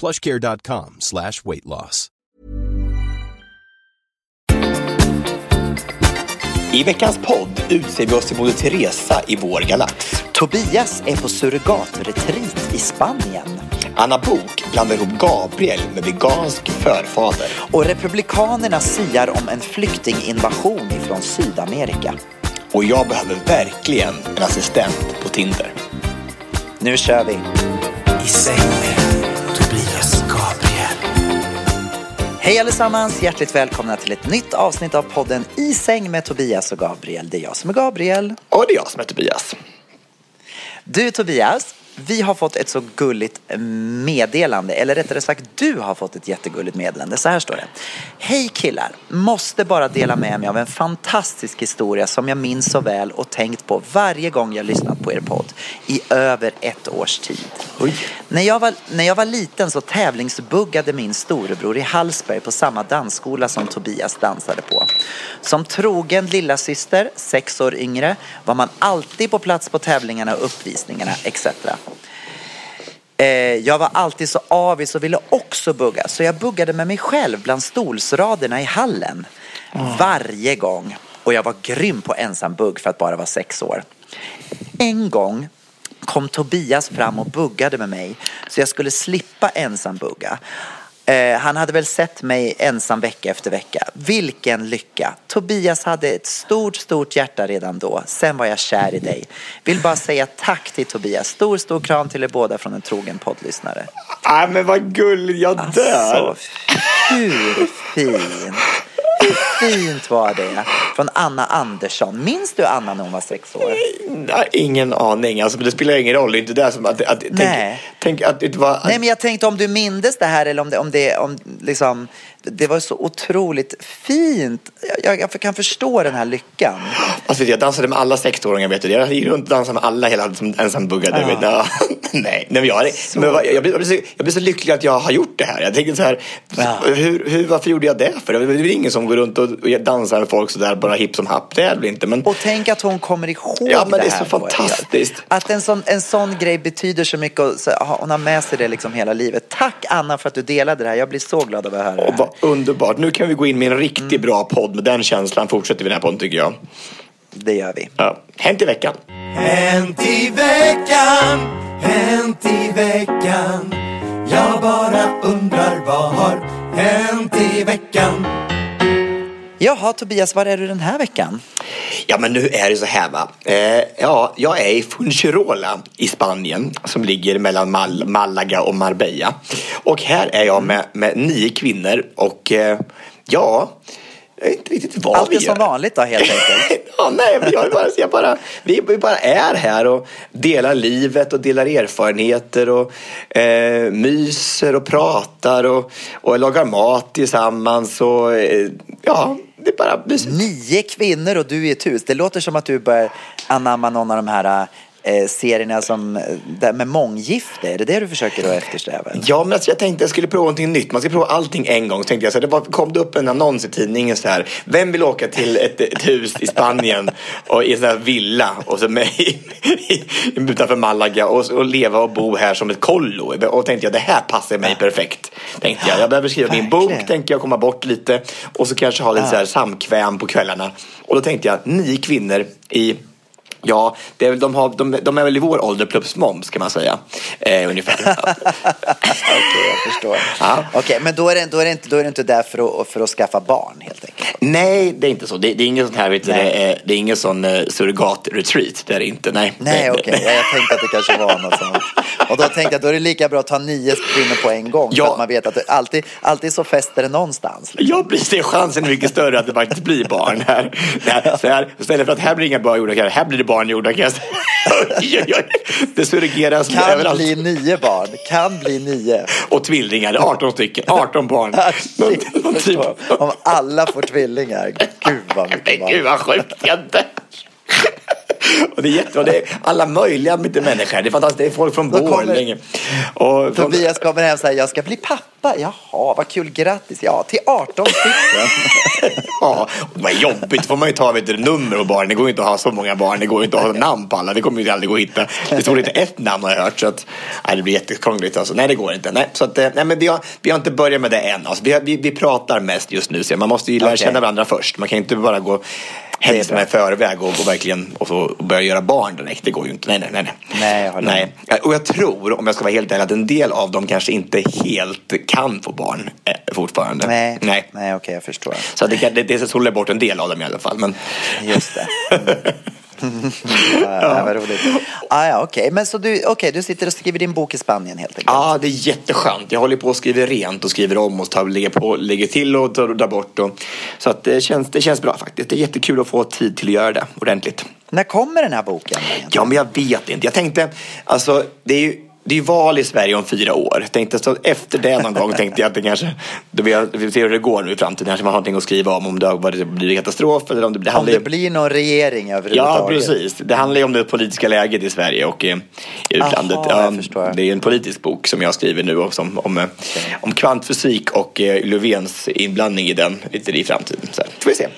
plushcare.com slash weight loss. I veckans podd utser vi oss till både Teresa i vår galax. Tobias är på surrogatretreat i Spanien. Anna Bok blandar ihop Gabriel med vegansk förfader. Och Republikanerna siar om en flyktinginvasion ifrån Sydamerika. Och jag behöver verkligen en assistent på Tinder. Nu kör vi! I säng Hej allesammans! Hjärtligt välkomna till ett nytt avsnitt av podden I säng med Tobias och Gabriel. Det är jag som är Gabriel. Och det är jag som är Tobias. Du Tobias, vi har fått ett så gulligt meddelande, eller rättare sagt du har fått ett jättegulligt meddelande. Så här står det. Hej killar, måste bara dela med mig av en fantastisk historia som jag minns så väl och tänkt på varje gång jag lyssnat på er podd i över ett års tid. När jag, var, när jag var liten så tävlingsbuggade min storebror i Hallsberg på samma dansskola som Tobias dansade på. Som trogen lilla syster, sex år yngre, var man alltid på plats på tävlingarna och uppvisningarna etc. Eh, Jag var alltid så avis och ville också bugga, så jag buggade med mig själv bland stolsraderna i hallen. Varje gång. Och jag var grym på ensambugg för att bara vara sex år. En gång kom Tobias fram och buggade med mig så jag skulle slippa ensambugga. Eh, han hade väl sett mig ensam vecka efter vecka. Vilken lycka! Tobias hade ett stort, stort hjärta redan då. Sen var jag kär i dig. Vill bara säga tack till Tobias. Stor, stor kram till er båda från en trogen poddlyssnare. Nej men vad gullig, jag dör. Alltså, hur fint? Hur fint var det? Från Anna Andersson. Minns du Anna när hon var sex år? Nej, ingen aning, alltså, men det spelar ingen roll. Det är inte det som att, att tänk, Nej. tänk att det var... Nej, men jag tänkte om du mindes det här eller om det, om det, om liksom, det var så otroligt fint. Jag, jag kan förstå den här lyckan. Alltså, jag dansade med alla sexåringar, vet du. Jag gick runt och dansade med alla hela som ensambuggade. Du. Ja. Nej, nej, men jag, men jag, jag, blir, jag, blir så, jag blir så lycklig att jag har gjort det här. Jag tänkte så här, Ja. hur, hur, varför gjorde jag det för? Det är ingen som går runt och och dansar med folk sådär bara hipp som happ. Det är det väl inte. Men Och tänk att hon kommer ihåg Ja, men det är här så fantastiskt. Att en sån, en sån grej betyder så mycket och så, hon har med sig det liksom hela livet. Tack Anna för att du delade det här. Jag blir så glad över att höra det här. Underbart. Nu kan vi gå in med en riktigt bra podd. Med den känslan fortsätter vi den här podden tycker jag. Det gör vi. Ja. Hänt i veckan. Hänt i veckan, hänt i veckan. Jag bara undrar vad har hänt i veckan? Jaha Tobias, var är du den här veckan? Ja, men nu är det så här va. Eh, ja, jag är i Fuengirola i Spanien som ligger mellan Mal- Malaga och Marbella. Och här är jag med, med nio kvinnor och eh, ja, jag vet inte riktigt vad Allt vi är gör. som vanligt då helt enkelt. ja, nej, men jag bara, jag bara, vi, vi bara är här och delar livet och delar erfarenheter och eh, myser och pratar och, och lagar mat tillsammans och eh, ja, det är bara mysigt. Nio kvinnor och du i ett hus. Det låter som att du börjar anamma någon av de här äh, eh, serierna som, eh, där med månggifte. Är det det du försöker att eftersträva? Ja, men alltså, jag tänkte jag skulle prova någonting nytt. Man ska prova allting en gång. Så tänkte jag, så här, det var, kom det upp en annons i tidningen så här. Vem vill åka till ett, ett hus i Spanien och i en sån här villa och så med, utanför Malaga och, och leva och bo här som ett kollo. Och tänkte jag, det här passar mig perfekt. Tänkte jag, jag behöver skriva min bok, tänkte jag komma bort lite och så kanske ha lite så här samkväm på kvällarna. Och då tänkte jag, nio kvinnor i Ja, det är, väl- de, har, de, de är väl i vår ålder plus moms kan man säga. Eh, ungefär. Okej, jag förstår. Ja. Okej, men då är, det, då, är det inte, då är det inte där för att, för att skaffa barn helt enkelt? Nej, det är inte så. Det, det är ingen sån här, vet du, det det är ingen sån uh, surrogat-retreat. Det är det inte. Nej, Nej, okej. Ja, jag tänkte att det kanske var något sånt. Och då tänkte jag då är det lika bra att ta nio kvinnor på en gång. Ja. För att man vet att det alltid, alltid så fäster det någonstans. liksom. Ja, precis. Det är chansen är mycket större att det faktiskt blir barn här. Här, så här istället för att här blir inga barn gjorda, här blir det barn gjorda. Det surrogeras Kan överallt. bli nio barn. Kan bli nio. Och tvillingar, 18 stycken, 18 barn. Någon typ. Om alla får tvillingar. Gud vad mycket Men barn. gud vad sjukt. Och det är jättebra. Det är alla möjliga människor. Det är fantastiskt. Det är folk från Borlänge. Och från, Tobias kommer hem och säger jag ska bli pappa. Jaha, vad kul. Grattis. Ja, till 18 stycken. ja, och det jobbigt. Får man ju ta vet du, nummer på barnen. Det går inte att ha så många barn. Det går inte att ha namn på alla. Det kommer ju aldrig gå att hitta. Det står inte ett namn har jag hört. Så att, nej, det blir jättekrångligt. Alltså. Nej, det går inte. Nej, så att, eh, nej, men vi, har, vi har inte börjat med det än. Alltså, vi, har, vi, vi pratar mest just nu. Så man måste ju lära Okej. känna varandra först. Man kan inte bara gå händelserna i förväg och, och verkligen och, så, och börja göra barn direkt. Det går ju inte. Nej, nej, nej. Nej, jag nej. Och jag tror, om jag ska vara helt ärlig, att en del av dem kanske inte helt kan få barn eh, fortfarande. Nej, nej. nej okej, jag förstår. Så det, det, det sållar bort en del av dem i alla fall. Men, Just det. Mm. ja, vad roligt. Ah, ja, okej. Men så du, okej, du sitter och skriver din bok i Spanien helt enkelt? ja, det är jätteskönt. Jag håller på och skriver rent och skriver om och tar, lägger, på, lägger till och tar, tar bort. Och, så att det, känns, det känns bra faktiskt. Det är jättekul att få tid till att göra det ordentligt. När kommer den här boken? egentligen? Ja, men jag vet inte. Jag tänkte, alltså det är ju det är val i Sverige om fyra år. Tänkte så efter det någon gång tänkte jag att det kanske, då vi, vi får se hur det går nu i framtiden. Kanske man har någonting att skriva om, om det har varit- blivit katastrof eller om det, det Om det blir någon regering Ja, överhuvudtaget? precis. Det handlar ju om det politiska läget i Sverige och i utlandet. Aha, jag Ja, förstår. det är en politisk bok som jag skriver nu och som, om, eh, om kvantfysik och eh, Löfvens inblandning i den i framtiden. Så här, får vi se.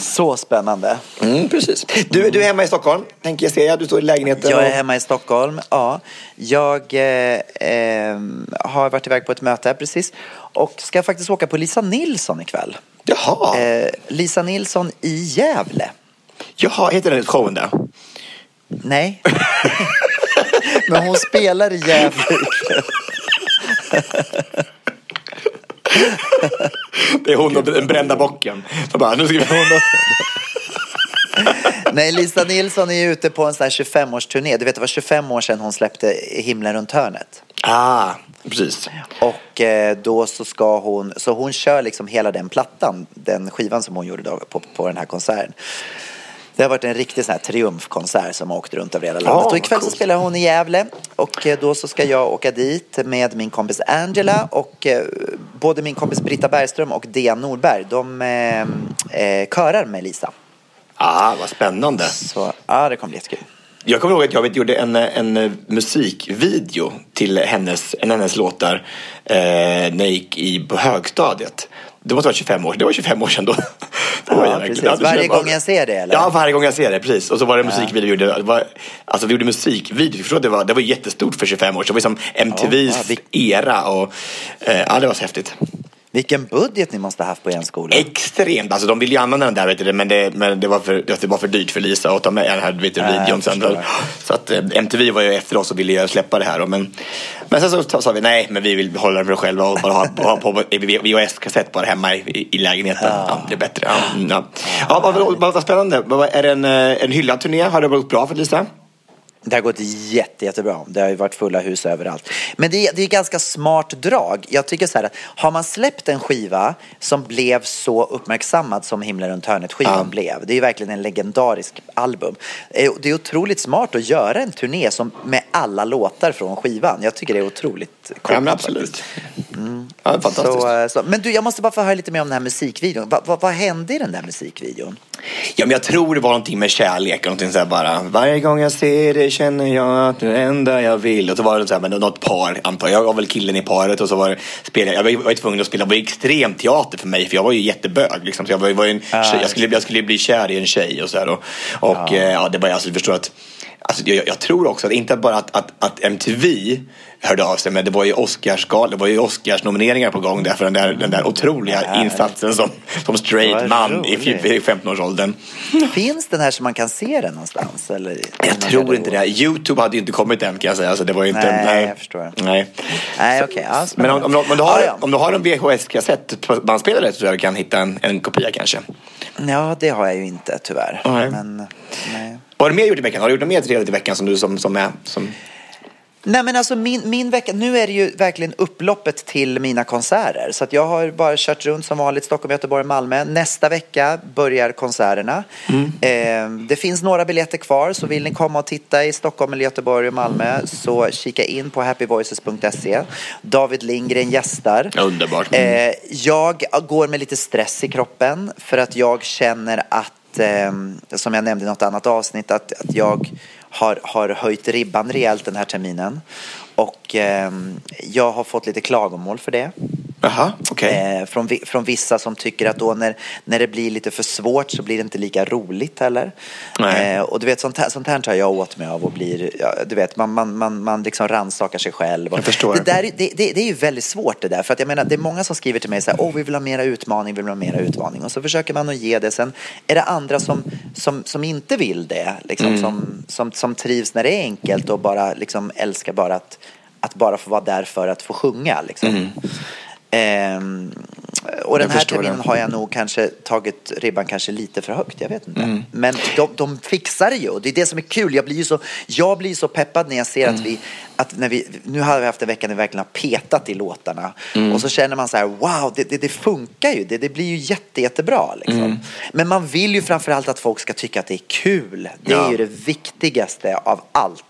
Så spännande. Mm, precis. Du, du är hemma i Stockholm, tänker jag se. Du står i lägenheten. Jag är hemma i Stockholm, ja. Jag eh, eh, har varit iväg på ett möte precis och ska faktiskt åka på Lisa Nilsson ikväll. Jaha, Eh, Lisa Nilsson i Gävle. Jaha, heter den showen där? Nej. Men hon spelar i Gävle ikväll. Det är hon och den brända bocken. Så bara, nu ska vi... Nej, Lisa Nilsson är ju ute på en sån här 25-årsturné. Du vet, det var 25 år sedan hon släppte Himlen runt hörnet. Ah, precis. Och eh, då så ska hon, så hon kör liksom hela den plattan, den skivan som hon gjorde då på, på den här konserten. Det har varit en riktig sån här triumfkonsert som har åkt runt över hela landet. Ja, och ikväll så spelar hon i Gävle och eh, då så ska jag åka dit med min kompis Angela och eh, både min kompis Britta Bergström och Dean Nordberg, de eh, körar med Lisa. Ah, vad spännande. Så ja, det kommer bli jättekul. Jag kommer ihåg att jag vet, gjorde en, en eh, musikvideo till hennes, en hennes låtar eh, när jag gick i, på högstadiet. Det måste vara 25 år Det var 25 år sedan då. Ja, precis. Ja, det Varje gång jag ser det, eller? Ja, varje gång jag ser det, precis. Och så var det en musikvideo vi gjorde. Det var, alltså vi gjorde musikvideo. Förstår det var, det var jättestort för 25 år sedan. Det var som MTVs Ja, vi- era. Och, eh, ja, det var så häftigt. Vilken budget ni måste ha haft på en skola. Extremt. Alltså de ville ju använda den där, vet du, men, det, men det, var för, det var för dyrt för Lisa att ta med den här vet du, Ja, jag videon. Sen, så att eh, MTV var ju efter oss och ville släppa det här. då, Men, men sen så sa vi nej, men vi vill hålla den för oss själva och bara ha, ha på VHS-kassett bara hemma i, i, lägenheten. Ja. det är bättre. Ja, mm, ja. Ja, vad, vad, vad, spännande. Är det en, eh, en hyllad turné? Har det gått bra för Lisa? Det har gått jätte, jättebra. Det har ju varit fulla hus överallt. Men det är, det är ganska smart drag. Jag tycker så här att har man släppt en skiva som blev så uppmärksammad som Himlen runt hörnet-skivan Ja. blev. Det är ju verkligen en legendarisk album. Eh, Det är otroligt smart att göra en turné som, med alla låtar från skivan. Jag tycker det är otroligt coolt. Ja, men absolut. Ja, fantastiskt. Så, eh, så, men du, jag måste bara få höra lite mer om den här musikvideon. Va, va, vad hände i den där musikvideon? Ja, men jag tror det var någonting med kärlek. Någonting så här bara. Varje gång jag ser dig känner jag att det är det enda jag vill. Och så var det så här, men något par, antar jag. Jag var väl killen i paret och så var det jag var ju- var tvungen att spela. Det var extrem teater för mig. För jag var ju jättebög. Liksom. Så jag, var, var en tjej, jag, skulle, jag skulle bli kär i en tjej och så här. Och, och ja. ja, det var alltså, du förstår att Alltså, jag, jag tror också att inte bara att, att, att MTV hörde av sig, men det var ju Oscarsgal, det var ju Oscars-nomineringar på gång där för den där, den där otroliga Ja, insatsen som, som straight man i, roligt. i 15-årsåldern. Finns den här så man kan se den någonstans? Eller, Jag tror inte det. Youtube hade ju inte kommit än kan jag säga. Alltså, det var ju inte, Nej, jag förstår. Nej. Nej, okej. Ja, Men om, om, om, du har, Ja, ja. om du har en VHS-kassett på bandspelare så tror jag du kan hitta en, en kopia kanske. Ja, det har jag ju inte tyvärr. Nej. Men, nej. Vad har du mer gjort i veckan? Har du gjort något mer trevligt i veckan som du som, som är? Som... Nej men alltså min, min vecka, nu är det ju verkligen upploppet till mina konserter. Så att jag har bara kört runt som vanligt, Stockholm, Göteborg, Malmö. Nästa vecka börjar konserterna. Eh, det finns några biljetter kvar, så vill ni komma och titta i Stockholm, eller Göteborg och Malmö så kika in på happyvoices.se. David Lindgren gästar. Underbart. Mm. Eh, jag går med lite stress i kroppen för att jag känner att, eh, som jag nämnde i något annat avsnitt, att, att jag har, har höjt ribban rejält den här terminen. Och eh, jag har fått lite klagomål för det. Jaha, okej. Eh, från, från vissa som tycker att då när, när det blir lite för svårt så blir det inte lika roligt heller. Eh, och du vet, sånt här, sånt här tar jag åt mig av och blir, ja, du vet, man, man, man, man liksom rannsakar sig själv. Och Jag förstår. Det, där, är- det, det, det är ju väldigt svårt det där. För att jag menar, det är många som skriver till mig så här, åh vi vill ha mera utmaning, vi vill ha mera utmaning. Och så försöker man att ge det. Sen är det andra som, som, som inte vill det. Liksom, Mm. som, som, som trivs när det är enkelt och bara liksom älskar bara att, att bara få vara där för att få sjunga. Liksom. Ehm, och den Jag här terminen det. har jag nog kanske tagit ribban kanske lite för högt, jag vet inte. Mm. Men de, de fixar det ju och det är det som är kul. Jag blir ju så, jag blir så peppad när jag ser Mm. att vi, att när vi, nu har vi haft en vecka när vi verkligen har petat i låtarna. Mm. Och så känner man så här, wow, det, det, det funkar ju, det, det blir ju jätte, jättebra liksom. Mm. Men man vill ju framförallt att folk ska tycka att det är kul. Det är Ja. ju det viktigaste av allt.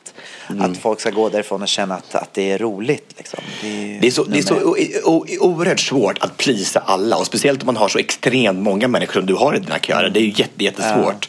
Mm. Att folk ska gå därifrån och känna att, att det är roligt. Liksom. Det är, Det är så, det är så o, o, oerhört svårt att plisa alla och speciellt om man har så extremt många människor som du har i dina körer. Det är ju jätte, jättesvårt.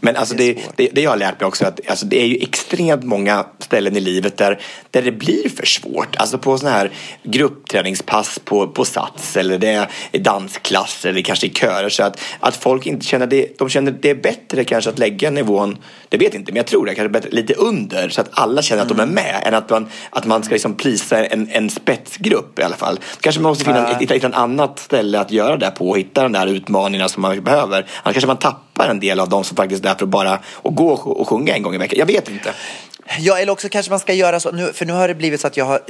Men alltså Det det, det, jag har lärt mig också att alltså det är ju extremt många ställen i livet där, där det blir för svårt. Alltså på sådana här gruppträningspass på, på Sats eller det är dansklass eller kanske i körer så att, att folk inte känner det, de känner det är bättre kanske att lägga nivån, det vet inte men jag tror det, kanske bättre, lite under så att alla känner att de är med än att man, att man ska liksom plisa en, en spetsgrupp i alla fall. Kanske man måste finna, hitta, hitta en annat ställe att göra det på och hitta de där utmaningarna som man behöver. Annars kanske man tappar en del av de som faktiskt är där för att bara och gå och, och sjunga en gång i veckan. Jag vet inte. Ja, eller också kanske man ska göra så, nu, för nu har det blivit så att jag har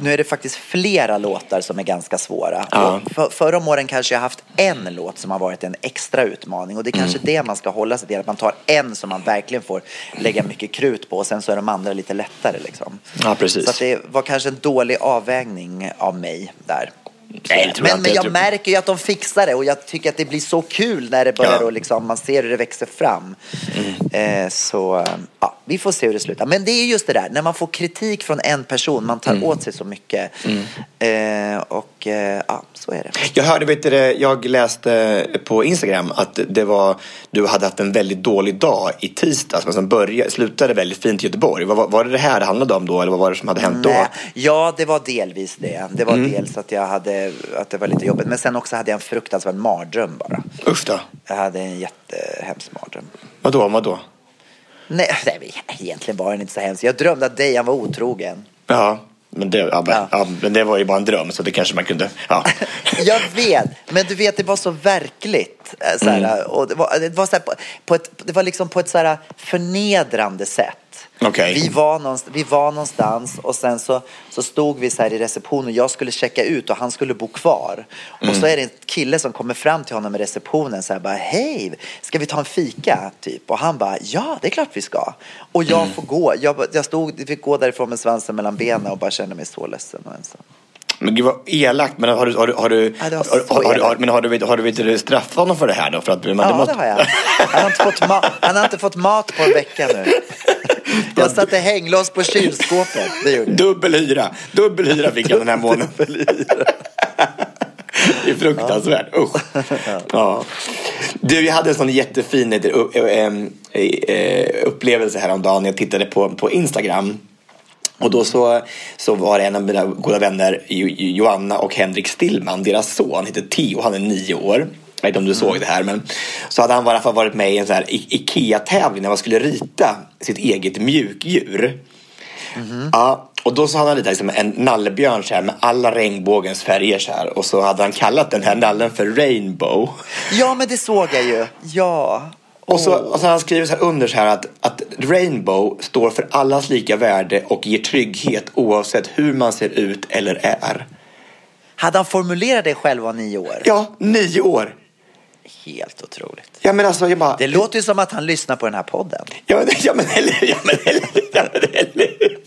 nu är det faktiskt flera låtar som är ganska svåra. Ja. För, förra om åren kanske jag haft en låt som har varit en extra utmaning och det är kanske Mm. det man ska hålla sig till. Att man tar en som man verkligen får lägga mycket krut på och sen så är de andra lite lättare. Liksom. Ja, precis. Så det var kanske en dålig avvägning av mig där. Nej, tror jag men men Jag märker ju att de fixar det och jag tycker att det blir så kul när det börjar Ja. och liksom, man ser hur det växer fram. Mm. Eh, så ja, vi får se hur det slutar. Men det är just det där, när man får kritik från en person, man Mm. tar åt sig så mycket. Eh, och eh, ja, så är det. Jag hörde, vet du, jag läste på Instagram att det var, du hade haft en väldigt dålig dag i tisdags men som började, slutade väldigt fint i Göteborg. Var, var det det här det handlade om då eller vad var det som hade hänt då? Nej, ja, det var delvis det. Det Mm. var dels att jag hade, att det var lite jobbigt. Men sen också hade jag en fruktansvärd mardröm bara. Usch då. Jag hade en jättehemsk mardröm. Vadå, vadå? Nej, nej, egentligen var den inte så hemsk. Jag drömde att Dejan var otrogen. Ja, men det, ja, men, Ja. ja, men det var ju bara en dröm så det kanske man kunde, ja. Jag vet, men du vet det var så verkligt. eh, Så här, Mm. och det var, det var, så här, på, på ett, det var liksom på ett så här förnedrande sätt. Okej. Vi, var någonstans, vi var någonstans och sen så, så stod vi så här i receptionen och jag skulle checka ut och han skulle bo kvar. Och Mm. så är det en kille som kommer fram till honom i receptionen så här bara hej, ska vi ta en fika? Typ. Och han bara ja, det är klart vi ska. Och jag Mm. får gå. Jag, jag stod, fick gå därifrån med svansen mellan benen och bara kände mig så ledsen och ensam. Men gud vad elakt. Men har du, har du, har du, Ja, det har, har, har, men har du, har du, vet du straffat honom för det här då? För att, man, Ja, det har jag. Han har, inte fått ma- han har inte fått mat på en vecka nu. Jag satte hänglås på kylskåpet. Det gjorde jag. Dubbel hyra. Dubbel hyra fick jag den här månaden. Det är fruktansvärt. Usch. Ja. Du, jag hade en sån jättefin eh, eh, eh, upplevelse häromdagen jag tittade på, på Instagram. Och då så, så var det en av mina goda vänner, Jo- Joanna och Henrik Stillman, deras son heter Theo, han är nio år. Jag vet inte om du såg det här, men så hade han i alla fall varit med i en sån här Ikea-tävling när man skulle rita sitt eget mjukdjur. Ja, och då så hade han ritat liksom en nallebjörn så här med alla regnbågens färger så här. Och så hade han kallat den här nallen för Rainbow. Ja, men det såg jag ju. Ja. Och så, och så har han skrivit så här under så här att, att Rainbow står för allas lika värde och ger trygghet oavsett hur man ser ut eller är. Hade han formulerat det själv var nio år? Ja, nio år. Helt otroligt. Ja men alltså jag bara... Det låter ju som att han lyssnar på den här podden. Ja men, ja, men, eller, ja, men, eller, ja, men, eller.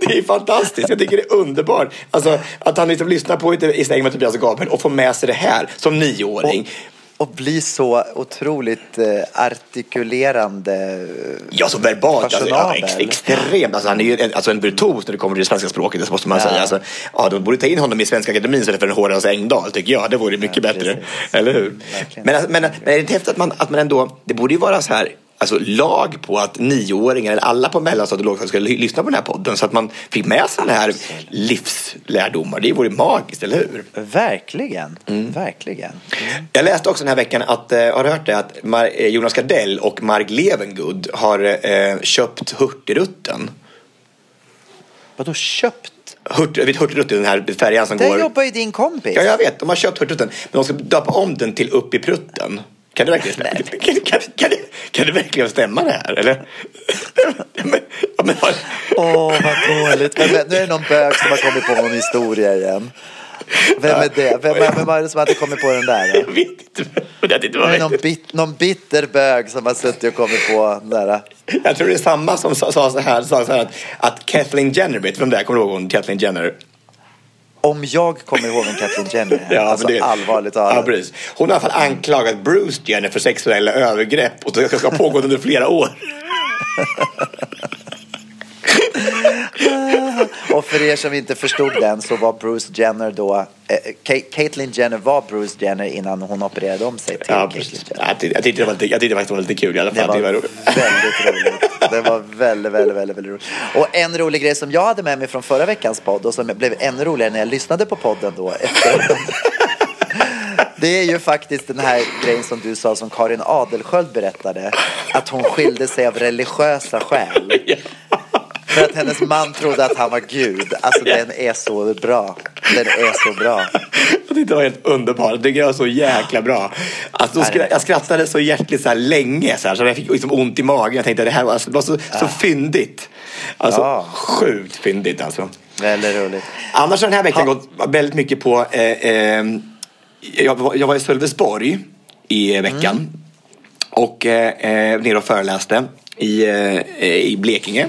Det är fantastiskt. Jag tycker det är underbart. Alltså, att han liksom lyssnar på lite i släng med Tobias och Gabriel och får med sig det här som nioåring. Och bli så otroligt eh, artikulerande. Ja, så verbalt. Alltså, ja, ex, extremt. Alltså, han är ju en, alltså, en virtuos när det kommer till det svenska språket, det måste man Ja. säga. Alltså, ja, de borde ta in honom i Svenska Akademin istället för en Horace Engdahl, tycker jag. Det vore mycket Ja, bättre. Eller hur? Verkligen. Men, men, men är det inte häftigt att man, att man ändå... Det borde ju vara så här alltså, lag på att nioåringar, eller alla på mellanstadiet och lågstadiet skulle ly- lyssna på den här podden så att man fick med sig den här livslärdomar. Det vore magiskt, eller hur? Verkligen. Mm. Verkligen. Jag läste också den här veckan att, eh, har du hört det, att eh, Jonas Gardell och Mark Levengood har eh, köpt Hurtigruten. Vadå köpt? Hurt, vet Hurtigruten, den här färjan som Där går... jobbar ju din kompis. Ja, jag vet. De har köpt Hurtigruten. Men de ska döpa om den till Upp i prutten. Kan det verkligen stämma? Kan, kan, kan, kan, det, kan det verkligen stämma det här? Eller? Åh, vad dåligt. Men, nu är det någon bög som har kommit på någon historia igen. Vem är det? Vem, vem var det som hade kommit på den där? Jag vet inte. Inte Det vad är någon, bit, någon bitter bög som har suttit och kommit på den där. jag tror det är samma som sa, sa så här, sa så här att, att Kathleen Jenner, vet du vem det är? Kommer du ihåg hon? Kathleen Jenner? Om jag kommer ihåg en Kathleen Jenner. Ja, alltså det- allvarligt Ja, talat. precis. Hon har i alla fall anklagat Bruce Jenner för sexuella övergrepp och det ska ha pågått under flera år. Och för er som inte förstod den så var Bruce Jenner då, eh, Caitlyn Jenner var Bruce Jenner innan hon opererade om sig till Ja, Caitlyn. Jenner. Jag tyckte, jag tyckte det var lite, jag tyckte faktiskt det var lite kul i alla Det fall. var Det var väldigt roligt. Det var väldigt, väldigt, väldigt, väldigt roligt. Och en rolig grej som jag hade med mig från förra veckans podd och som blev ännu roligare när jag lyssnade på podden då efter Det är ju faktiskt den här grejen som du sa som Karin Adelsköld berättade. Att hon skilde sig av religiösa skäl. För att hennes man trodde att han var Gud. Alltså den är så bra. Den är så bra. Tyckte det var helt underbart. Det tycker jag var så jäkla bra. Alltså, skra- jag skrattade så hjärtligt så här länge så, här, så jag fick liksom ont i magen. Jag tänkte det här var, alltså, det var så, så fyndigt. Alltså Ja. sjukt fyndigt alltså. Väldigt roligt. Annars har den här veckan gått väldigt mycket på... Eh, eh, jag, var, jag var i Sölvesborg i veckan. Och eh, eh, nere och föreläste i, eh, i Blekinge.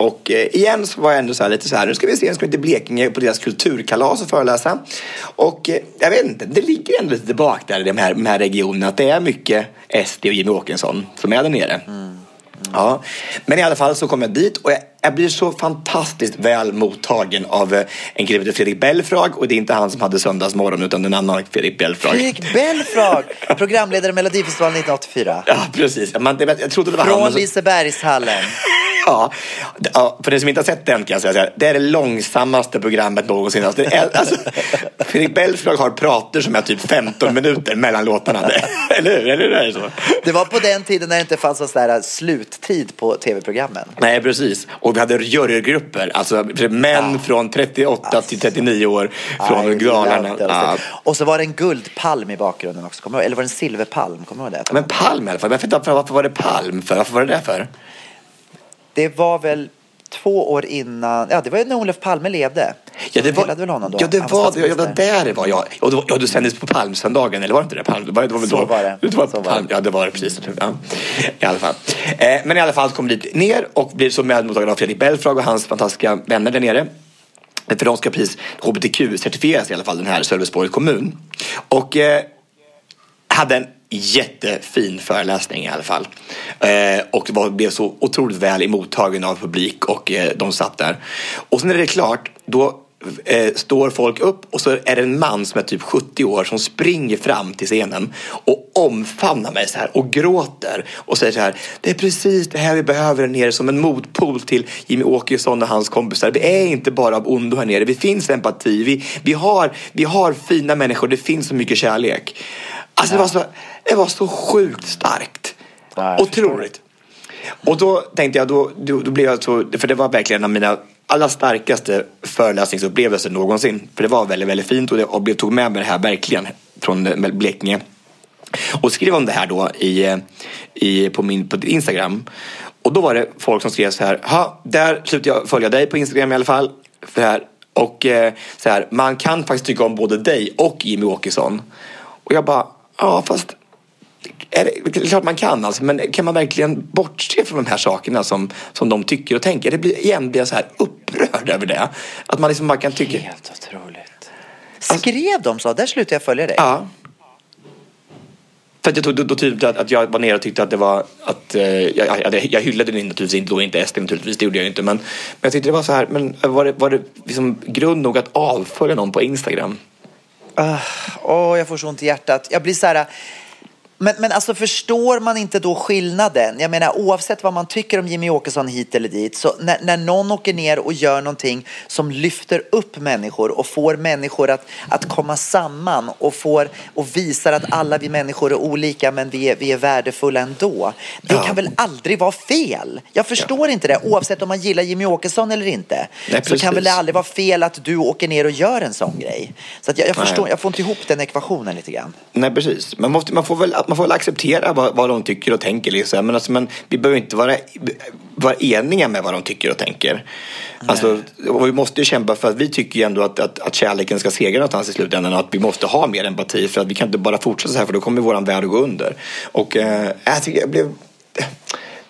Och eh, igen så var jag ändå så här, lite så här, nu ska vi se, nu ska till Blekinge på deras kulturkalas och föreläsa. Och eh, jag vet inte, det ligger ändå lite tillbaka där i de här, de här regionerna att det är mycket SD och Jimmy Åkesson som är där nere. Ja, men i alla fall så kom jag dit och jag, jag blir så fantastiskt väl mottagen av eh, en kille som heter Fredrik Belfrag och det är inte han som hade Söndagsmorgon utan en annan Fredrik Belfrag. Fredrik Belfrag, programledare Melodifestivalen 1984. Ja, precis. Man, det, jag trodde det var han. Från men så- Lisebergshallen. Ja, för den som inte har sett den kan jag säga här, det är det långsammaste programmet någonsin. Alltså, alltså, Fredrik Belfrag har prater som är typ 15 minuter mellan låtarna. Eller hur? Eller hur är det så? Det var på den tiden när det inte fanns någon sån sluttid på tv-programmen. Nej, precis. Och vi hade jurygrupper, alltså män från 38 till 39 år från I Dalarna. days. Och så var det en guldpalm i bakgrunden också, kommer? Eller var det en silverpalm? Kommer du ihåg det? Men Palm i alla fall. Varför, varför var det Palm för? Varför var det det för? Det var väl två år innan, ja det var ju när Olof Palme levde. Ja, det De var, väl honom då? ja, det var, ja, det var statsminister. där det var. Ja, och det, var, ja, du sändes på Palmsöndagen, eller var det inte det? Palm, det var, det var Så då, var det. det var Så Palm, det. Ja, det var det precis. Ja. I alla fall. Eh, men i alla fall kom dit ner och blev så medmottagen av Fredrik Belfrag och hans fantastiska vänner där nere. För de ska precis hbtq-certifieras i alla fall, den här Sölvesborgs kommun. Och eh, hade en jättefin föreläsning i alla fall. Eh, och det var, blev så otroligt väl emottagen av publik och eh, de satt där. Och sen när det är klart, då eh, står folk upp och så är det en man som är typ 70 år som springer fram till scenen och omfamnar mig så här och gråter och säger så här. Det är precis det här vi behöver här nere som en motpol till Jimmy Åkesson och hans kompisar. Vi är inte bara av ondo här nere. Vi finns empati. Vi, vi, har, vi har fina människor. Det finns så mycket kärlek. Alltså det, var så, det var så sjukt starkt. Ja, jag Otroligt. Och då tänkte jag, då, då, då blev jag så, för det var verkligen en av mina allra starkaste föreläsningsupplevelser någonsin. För det var väldigt, väldigt fint och det och jag tog med mig det här verkligen från Blekinge. Och skrev om det här då i, i, på min på Instagram. Och då var det folk som skrev så här, ha, där slutar jag följa dig på Instagram i alla fall. För här. Och eh, så här, man kan faktiskt tycka om både dig och Jimmy Åkesson. Och jag bara, ja fast är det, det är klart man kan alltså, men kan man verkligen bortse från de här sakerna som, som de tycker och tänker? Det blir, igen blir jag så här upprörd över det. Att man liksom bara kan tycka... Helt otroligt. Skrev de så? Där slutar jag följa dig. Ja. För att jag tog då, då typ att, att jag var nere och tyckte att det var att eh, jag, jag, jag hyllade det naturligtvis inte, då inte SD naturligtvis, det gjorde jag inte. Men, men jag tyckte det var så här, men var det, var det liksom grund nog att avfölja någon på Instagram? Åh, åh, jag får så ont i hjärtat. Jag blir så här... Men, men alltså förstår man inte då skillnaden? Jag menar oavsett vad man tycker om Jimmy Åkesson hit eller dit så när, när någon åker ner och gör någonting som lyfter upp människor och får människor att, att komma samman och, får, och visar att alla vi människor är olika men vi är, vi är värdefulla ändå. Det Ja. kan väl aldrig vara fel? Jag förstår inte det oavsett om man gillar Jimmy Åkesson eller inte. Nej, så kan väl det aldrig vara fel att du åker ner och gör en sån grej. Så att jag, jag, Nej. förstår, jag får inte ihop den ekvationen lite grann. Nej, precis. Man, måste, man, får, väl, man får väl acceptera vad, vad de tycker och tänker. Liksom. Men, alltså, men vi behöver inte vara, vara eniga med vad de tycker och tänker. Alltså, och vi måste ju kämpa för att vi tycker ju ändå att, att, att kärleken ska segra någonstans i slutändan och att vi måste ha mer empati för att vi kan inte bara fortsätta så här för då kommer vår värld att gå under. Och eh, jag blev...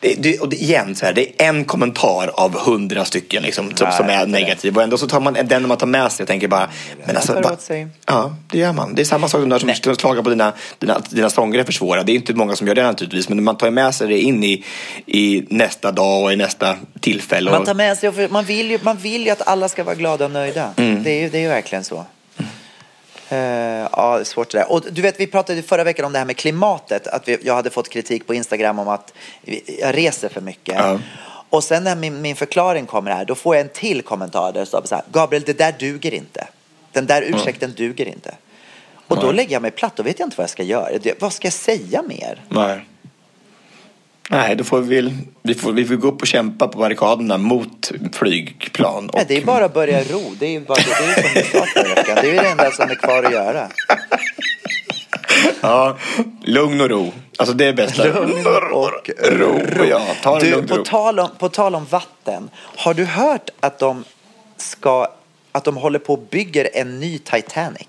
Det, det, och det, igen, så här, det är en kommentar av hundra stycken liksom, som, Nej, som är negativ. Och ändå så tar man den man tar med sig och tänker bara... Men alltså, sig. Ja, det gör man. Det är samma sak som de som klagar på dina, dina, att dina sånger är för svåra. Det är inte många som gör det naturligtvis, men man tar med sig det in i, i nästa dag och i nästa tillfälle. Man Och, tar med sig, man vill, ju, man vill ju att alla ska vara glada och nöjda. Mm. Det, är ju, det är ju verkligen så. Eh, ja, det är svårt det där. Och du vet, vi pratade förra veckan om det här med klimatet. Att vi, jag hade fått kritik på Instagram om att jag reser för mycket. Ja. Och sen när min, min förklaring kommer här, då får jag en till kommentar där det står så här, Gabriel, det där duger inte. Den där ursäkten duger inte. Och då Nej. lägger jag mig platt, då vet jag inte vad jag ska göra. Vad ska jag säga mer? nej. Nej, då får vi, väl- vi, får, vi får gå upp och kämpa på barrikaderna mot flygplan. Och, Nej, det är bara att börja ro. Det är bara, det är som du sa förra veckan. Det är det enda som är kvar att göra. Ja, lugn och ro. Alltså det är bästa. Lugn och ro. Ja, ta Du, lugnt och på, ro. tal om, på tal om vatten. Har du hört att de ska att de håller på och bygger en ny Titanic?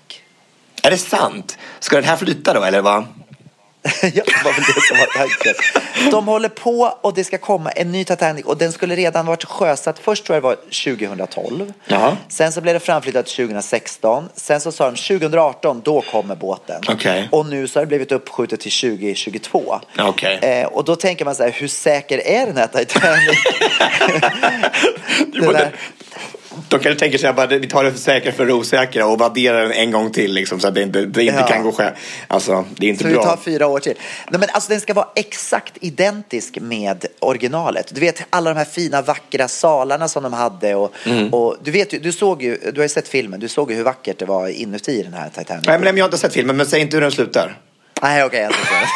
Är det sant? Ska den här flytta då, eller vad? ja, det var väl det som var tanken. De håller på och det ska komma en ny Titanic och den skulle redan varit sjösatt. Först tror jag det var 2012. Jaha. Sen så blev det framflyttat till 2016. Sen så sa de 2018, då kommer båten. Okej. Och nu så har det blivit uppskjutet till 2022. Okej. Eh, och då tänker man så här, hur säker är den här Titanic? Borde- där. De kanske tänker sig att vi tar det för säkra för det osäkra och vadderar den en gång till liksom, så att det inte, det inte Ja. kan gå själv. Alltså, det är inte Så det bra. tar fyra år till. Nej, men alltså, den ska vara exakt identisk med originalet. Du vet alla de här fina vackra salarna som de hade. Och, Mm. och du, vet, du, såg ju, du har ju sett filmen, du såg ju hur vackert det var inuti den här Titanic. Nej, men jag har inte sett filmen, men säg inte hur den slutar. Nej, okej. jag säga.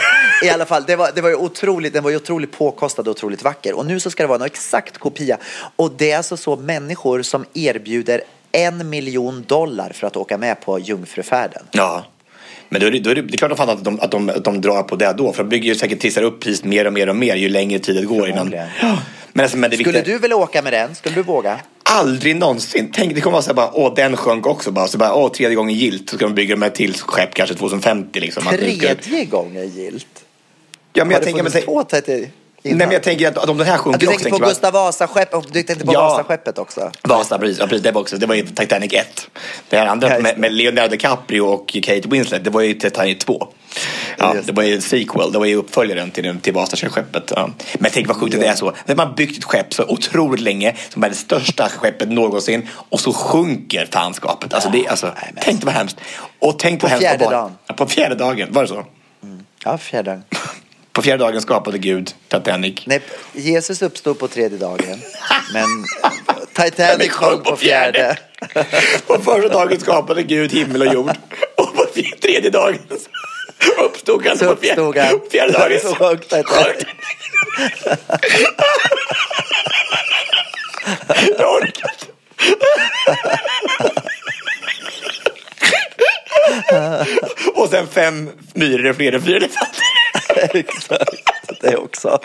I alla fall, det var, det var ju otroligt, den var ju otroligt påkostad och otroligt vacker. Och nu så ska det vara en exakt kopia. Och det är alltså så människor som erbjuder en miljon dollar för att åka med på jungfrufärden. Ja. Men då är det, då är det, det är klart att de, att, de, att de drar på det då. För de bygger ju säkert trissar upp priset mer och mer och mer ju längre tid det går innan. Ja. Men, alltså, men det Skulle viktiga- du vilja åka med den? Skulle du våga? Aldrig någonsin. Tänk, det kommer vara så här bara, åh den sjönk också bara. Så bara, åh tredje gången gilt. Så ska de bygga de här till skepp kanske 2050 liksom. Tredje gången gilt. Ja, men jag det tänker, men, två Titanic nej, men jag tänker att om den här Att sjunker du också. på tänker jag- Gustav Vasa-skeppet, du tänkte på Ja. Vasa-skeppet också? Vasa, precis. Ja, precis. Det var också, det var ju Titanic 1. Det här andra med, med Leonardo DiCaprio och Kate Winslet, det var ju Titanic 2. Ja, Just det var ju en sequel, det var ju uppföljaren till, till Vasaskeppet. Ja. Men tänk vad sjukt att det är så. När man byggt ett skepp så otroligt länge, som är det största skeppet någonsin, och så sjunker fanskapet. Alltså, det, alltså, nej, men- tänk vad hemskt. Och tänk På vad hemskt fjärde dagen. På fjärde dagen, var det så? Ja, fjärde. På fjärde dagen skapade Gud Titanic. Nej, Jesus uppstod på tredje dagen. Men Titanic sjönk på fjärde. På första dagen skapade Gud himmel och jord. Och på tredje dagen uppstod han Så på uppstod han. fjärde dagen. Så sjönk Titanic. Jag orkar inte. Och sen fem myror och fler än fyra elefanter. Exakt. Det också.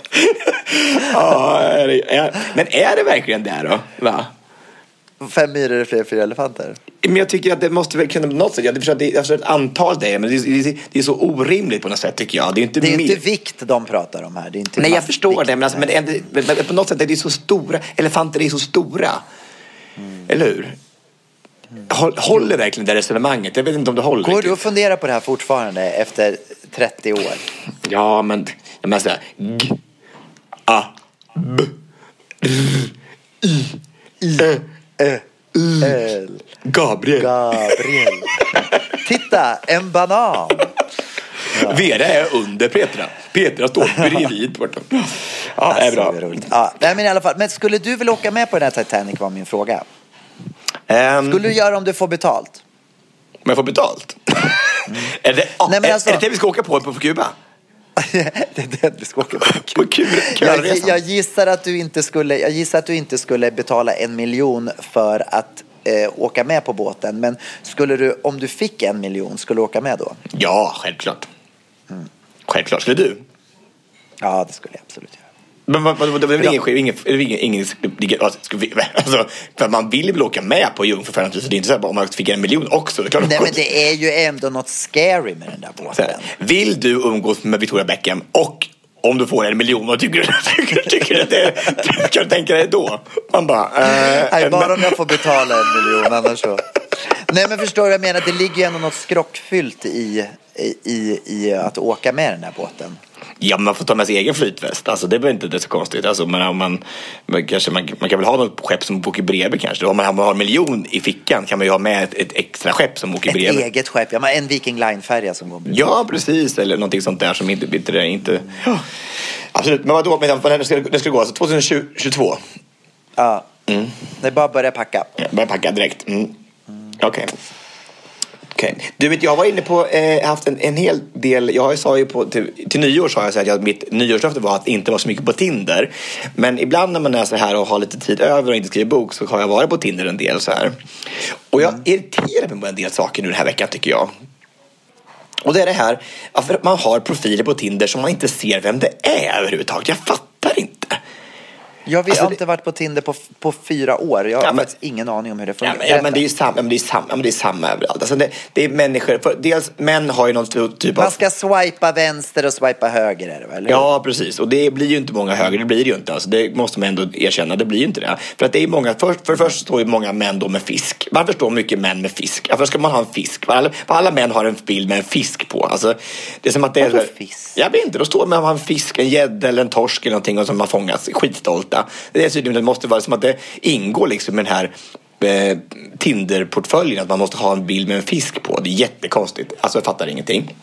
Ja, är det- är- men är det verkligen det då? Va? Fem myror är fler än fyra elefanter. Men jag tycker att det måste väl kunna på något sätt. Jag förstår att det, förstår att antal det är, men det är, det, är, är så orimligt på något sätt tycker jag. Det är inte Det är inte vikt de pratar om här. Det är inte Nej, jag förstår det, men, alltså, men, men, men på något sätt är det så stora. Elefanter är så stora. Eller hur? Håll, håller verkligen det resonemanget? Jag vet inte om det håller. Går du riktigt. och funderar på det här fortfarande efter 30 år? Ja, men jag menar såhär. G, A, B, R, I, I, Ä, U. L. Gabriel. Gabriel. Titta, en banan. Vera är under Petra. Petra står bredvid borta. Ja, det är bra. Alltså, roligt. Ja, men i alla fall. Men skulle du vilja åka med på den här Titanic var min fråga. Um, Skulle du göra om du får betalt? Om jag får betalt? är, det, Nej, men är, alltså- är det det vi ska åka på på Kuba? det är det du ska åka på. På Kuba? Jag, jag, gissar att du inte skulle, jag gissar att du inte skulle betala en miljon för att eh, åka med på båten. Men skulle du, om du fick en miljon, skulle du åka med då? Ja, självklart. Självklart. Skulle du? Ja, det skulle jag absolut göra. Men vad, vad, det väl ingen, ingen, det ingen, ingen, alltså, alltså, för man vill väl åka med på Jungfrufärjan, så det är inte så här, om man fick en miljon också. Det är klart Nej, men det är ju ändå något scary med den där båten. här, Vill du umgås med Victoria Beckham och om du får en miljon, vad tycker du? Tycker, tycker du att det kan du tänka dig då? Man bara... Eh, Nej, bara om jag får betala en miljon, annars så. Nej, men förstår du jag menar? Det ligger ju ändå något skrockfyllt i, i, i, i att åka med den där båten. Ja, man får ta med sig egen flytväst. Alltså, det är väl inte det är så konstigt. Alltså, men om man, man, kanske, man, man kan väl ha något skepp som åker bredvid kanske. Om man, om man har en miljon i fickan kan man ju ha med ett, ett extra skepp som åker Ett bredvid. eget skepp, ja, men en Viking Line-färja som går bredvid. Ja, precis. Eller någonting sånt där som inte... inte, inte ja. Absolut. Men vadå? Men det ska, det ska gå alltså 2022? Ja. Mm. Det är bara att börja packa. Ja, börja packa direkt. Mm. Okej. Okej. Du vet, jag var inne på, eh, haft en, en hel del, jag sa ju på, till, till nyår sa jag så att jag, mitt nyårslöfte var att inte vara så mycket på Tinder. Men ibland när man är så här och har lite tid över och inte skriver bok så har jag varit på Tinder en del så här. Och jag irriterar mig på en del saker nu den här veckan tycker jag. Och det är det här att man har profiler på Tinder som man inte ser vem det är överhuvudtaget. Jag fattar inte. Jag Alltså, har det- inte varit på Tinder på, på fyra år. Jag har Ja, men- ingen aning om hur det Ja, men, ja, men det är ju samma, ja, men det är samma, ja, men det är samma överallt. Alltså det, det är människor, för dels män har ju någon typ av... Man ska swipa vänster och swipa höger är det väl? Ja, precis. Och det blir ju inte många höger, det blir det ju inte. Alltså, det måste man ändå erkänna, det blir ju inte det. För att det är många, för, för det första står ju många män då med fisk. Varför står mycket män med fisk? Varför ska man ha en fisk? För alla, för alla män har en bild med en fisk på. Alltså, det är som att det är... Vadå fisk? Jag vet inte, då står man har en fisk, en gädda eller en torsk eller någonting och som har fångats. Skitstolta. Det dessutom, det måste vara som att det ingår liksom i den här eh, Tinder-portföljen att man måste ha en bild med en fisk på. Det är jättekonstigt. Alltså jag fattar ingenting.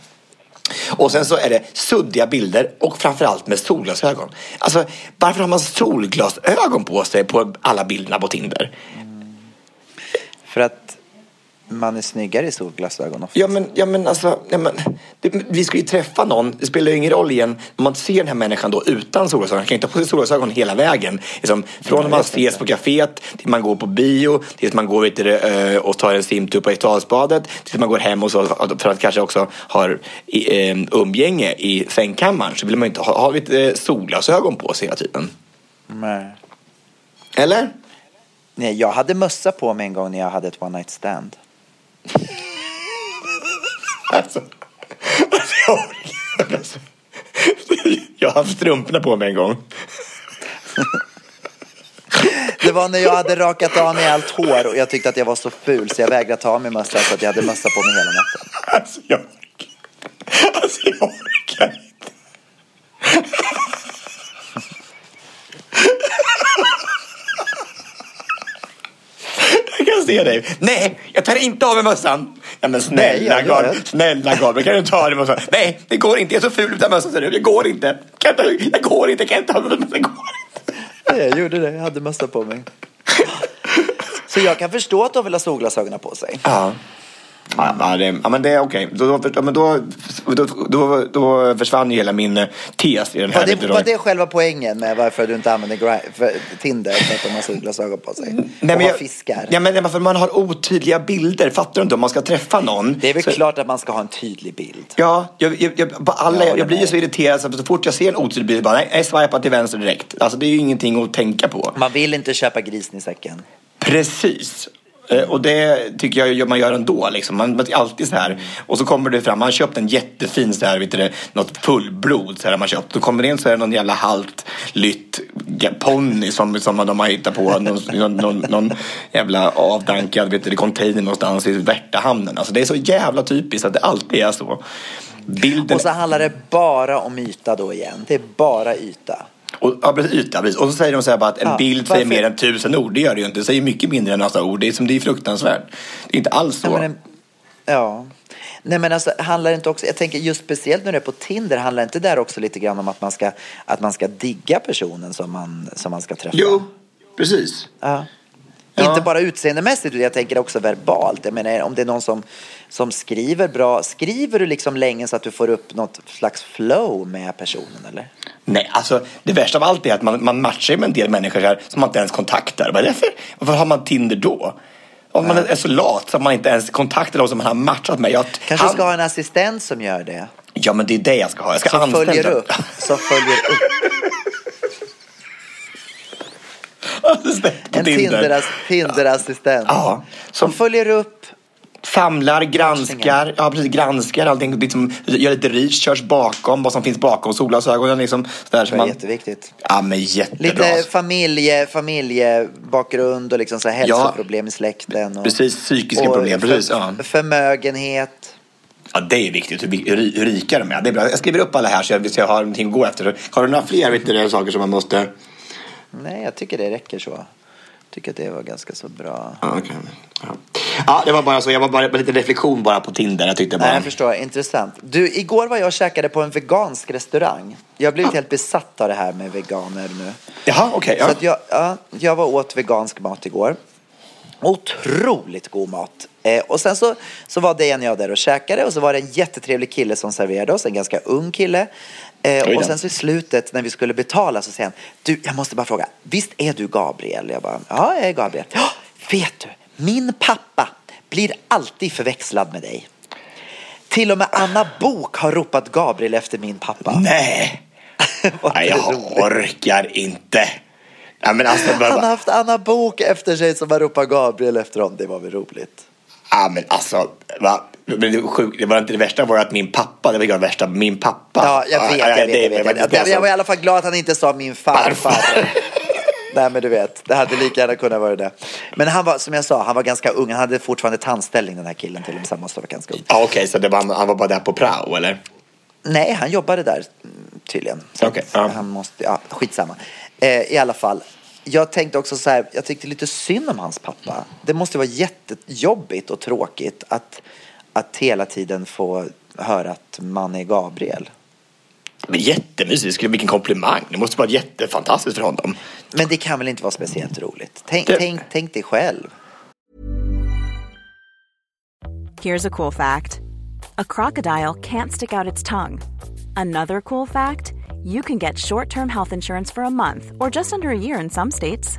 Och sen så är det suddiga bilder och framförallt med solglasögon. Alltså varför har man solglasögon på sig på alla bilderna på Tinder? För att man är snyggare i solglasögon ofta. Ja men, ja, men alltså, ja, men, det, vi ska ju träffa någon. Det spelar ju ingen roll igen om man ser den här människan då utan solglasögon. Han kan inte ha på sig solglasögon hela vägen. Liksom, från när man ses på kaféet till man går på bio, till att man går vet du, eh, och tar en simtur på Eriksdalsbadet, till att man går hem och så, för att kanske också har eh, umgänge i sängkammaren så vill man ju inte ha, ha lite solglasögon på sig hela tiden. Nej. Eller? Nej, jag hade mössa på mig en gång när jag hade ett one night stand. Alltså, alltså jag orkar alltså. Jag har haft strumporna på mig en gång. Det var när jag hade rakat av mig allt hår och jag tyckte att jag var så ful så jag vägrade ta av mig mössan så att jag hade mössa på mig hela natten. Alltså jag orkar Alltså jag orkar inte. Jag kan se dig. Nej, jag tar inte av mig mössan. Ja, men snälla Nej, jag Gabriel, snälla Gabriel, kan du ta av dig mössan? Nej, det går inte. Jag är så ful utan du. Det går inte. Kan jag, det går inte. Kan jag inte ha mössan? Det går inte. Nej, jag gjorde det. Jag hade mössa på mig. Så jag kan förstå att de vill ha solglasögonen på sig. Ja. Ja, det, ja, men det är okej. Då, då, då, då, då, då försvann ju hela min eh, tes i den här. Var det, var det själva poängen med varför du inte använder Tinder? För att de har solglasögon på sig? och men jag- fiskar? Ja, men för man har otydliga bilder. Fattar du inte? Om man ska träffa någon. Det är väl så- klart att man ska ha en tydlig bild. Ja, jag, jag, jag, alla, Jag jag, blir ju så irriterad så, fort jag ser en otydlig bild, bara nej, nej, swipa till vänster direkt. Alltså det är ju ingenting att tänka på. Man vill inte köpa grisen i säcken. Precis. Eh, och det tycker jag man gör ändå. Liksom. Man, är alltid så här. Och så kommer det fram, man har köpt en jättefin så här, vet du, något fullblod så här, man köpt. Då kommer det in så är det någon jävla halt lytt ponny som, som de har hittat på. Någon, någon, någon, någon jävla avdankad vet du, container någonstans i Värtahamnen. Alltså det är så jävla typiskt att det alltid är så. Bilden... Och så handlar det bara om yta då igen. Det är bara yta. Och, ja, precis. Och så säger de så här bara att en Ja, bild säger varför- mer än tusen ord. Det gör det ju inte. Det säger mycket mindre än massa ord. Det är, som, det är fruktansvärt. Det är inte alls så. Ja, men, ja. Nej men alltså handlar det inte också, jag tänker just speciellt när det är på Tinder, handlar inte där också lite grann om att man ska, att man ska digga personen som man, som man ska träffa? Jo, precis. Ja. Ja. Inte bara utseendemässigt, utan jag tänker också verbalt. Jag menar, om det är någon som, som skriver bra, skriver du liksom länge så att du får upp något slags flow med personen eller? Nej, alltså det värsta av allt är att man, man matchar med en del människor här som man inte ens kontaktar. Vad är det för, varför har man Tinder då? Om man är så lat så att man inte ens kontaktar någon som man har matchat med. Jag, Kanske han- ska ha en assistent som gör det. Ja, men det är det jag ska ha. Jag ska Som anställa- följer upp. Som följer upp. En Tinder. Tinder, Tinder-assistent. Ja, Som som följer upp. Samlar, granskar, ja, precis, granskar allting. Liksom, gör lite research bakom vad som finns bakom solglasögonen. Liksom, så Det är man, jätteviktigt. Ja, men jättebra. Lite familje, familjebakgrund och liksom så här hälsoproblem i släkten. Och, Precis, psykiska och problem, precis, ja. Förmögenhet. Ja, det är viktigt hur, hur, hur rika de är. Det är bra. Jag skriver upp alla här så jag, så jag har någonting att gå efter. Har du några fler vet du, saker som man måste... Nej, jag tycker det räcker så. Tycker att det var ganska så bra. Ja, okej. ja. ja, det var bara så. Jag var bara lite reflektion bara på Tinder. Jag tyckte bara... Nej, jag förstår. Intressant. Du, igår var jag och käkade på en vegansk restaurang. Jag har blivit helt besatt av det här med veganer nu. Jaha, okej. Så ja. att jag, ja, jag var åt vegansk mat igår. Otroligt god mat. Eh, och sen så, så var Dejan och jag där och käkade och så var det en jättetrevlig kille som serverade oss, en ganska ung kille. Eh, och sen så i slutet när vi skulle betala så säger han, du jag måste bara fråga, visst är du Gabriel? Jag bara, ja jag är Gabriel. Ja, vet du, min pappa blir alltid förväxlad med dig. Till och med Anna Bok har ropat Gabriel efter min pappa. Nej! Nej, jag roligt? orkar inte. Men alltså, bara, Han har haft Anna Bok efter sig som har ropat Gabriel efter honom. Det var väl roligt? Ja, men alltså, va? Men det, var sjukt. det var inte det värsta var att min pappa, det var det värsta, min pappa. Ja, jag vet, jag vet. det- Jag, vet, jag, vet. det- jag, jag var i alla fall glad att han inte sa min farfar. Nej men du vet, det hade lika gärna kunnat vara det. Men han var, som jag sa, han var ganska ung. Han hade fortfarande tandställning den här killen till och med, så han måste vara ganska ung. Ja, okej, så det var, han var bara där på prao, eller? Nej, han jobbade där tydligen. Att ja. Han måste, ja, skitsamma. Eh, I alla fall. Jag tänkte också så här, jag tyckte lite synd om hans pappa. Det måste vara jättejobbigt och tråkigt att, att hela tiden få höra att man är Gabriel. Men jättemysigt, vilken komplimang. Det måste vara jättefantastiskt för honom. Men det kan väl inte vara speciellt roligt? Tänk, Det- tänk, tänk dig själv. Here's a cool fact a crocodile can't stick out its tongue. Another cool fact you can get short term health insurance for a month or just under a year in some states.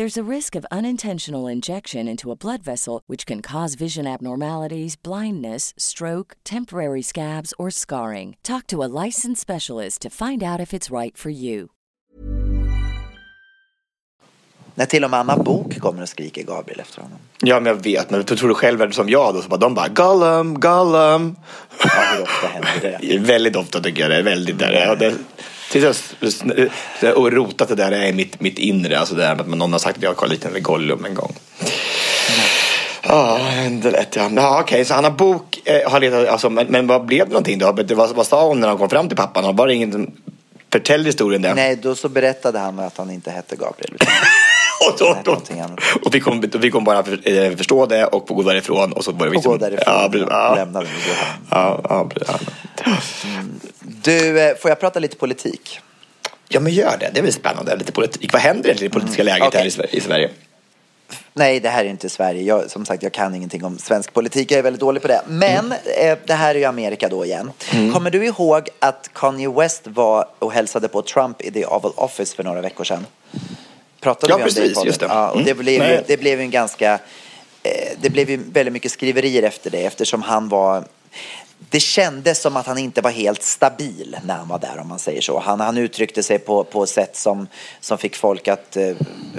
There's a risk of unintentional injection into a blood vessel, which can cause vision abnormalities, blindness, stroke, temporary scabs, or scarring. Talk to a licensed specialist to find out if it's right for you. När till och med Anna Bok kommer och skriker Gabriel efter honom. Ja, men jag vet. Men tror du själv är det som jag då? Så bara, de bara Gollum, Gollum. Ja, hur ofta händer det? väldigt ofta tycker jag det. Väldigt där. Ja, det, tills jag, och rotat det där är i mitt, mitt inre. Alltså det där med att någon har sagt att jag har lite med Gollum en gång. Ja, det lät ja. ja Okej, så Anna Bok eh, har letat, alltså, men, men vad blev det någonting då? Det, vad, vad sa hon när hon kom fram till pappan? Har bara ingen Förtäll historien där. Nej, då så berättade han att han inte hette Gabriel. och, då, då, och vi kom, vi kom bara för, eh, förstå det och gå därifrån och så började vi... Och gå därifrån ja, och ja, lämna den och gå hem. Ja, ja, ja. Mm. Du, eh, får jag prata lite politik? Ja, men gör det. Det är väl spännande. Lite politik. Vad händer egentligen i det politiska läget Okej. här i, Sver- i Sverige? Nej, det här är inte Sverige. Jag, som sagt, jag kan ingenting om svensk politik. Jag är väldigt dålig på det. Men eh, det här är ju Amerika då igen. Kommer du ihåg att Kanye West var och hälsade på Trump i The Oval Office för några veckor sedan? Pratade Ja, vi om det i precis, just det. Ja, och det, Mm. blev ju, det blev ju en ganska... Eh, det blev ju väldigt mycket skriverier efter det eftersom han var... Det kändes som att han inte var helt stabil när han var där om man säger så. Han, han uttryckte sig på, på sätt som, som fick folk att eh,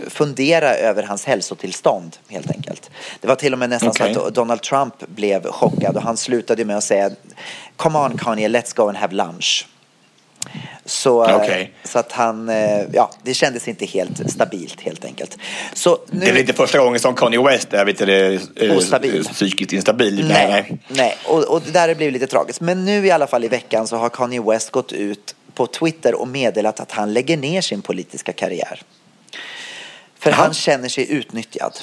fundera över hans hälsotillstånd helt enkelt. Det var till och med nästan Okej. så att Donald Trump blev chockad och han slutade med att säga Come on Kanye, let's go and have lunch. Så, eh, Okej. så att han, eh, ja, det kändes inte helt stabilt helt enkelt. Så nu, Det är inte första gången som Kanye West är vet du, eh, Ostabil. psykiskt instabil? Nej, nej. nej. Och, och det där har blivit lite tragiskt. Men nu i alla fall i veckan så har Kanye West gått ut på Twitter och meddelat att han lägger ner sin politiska karriär. För Jaha. han känner sig utnyttjad.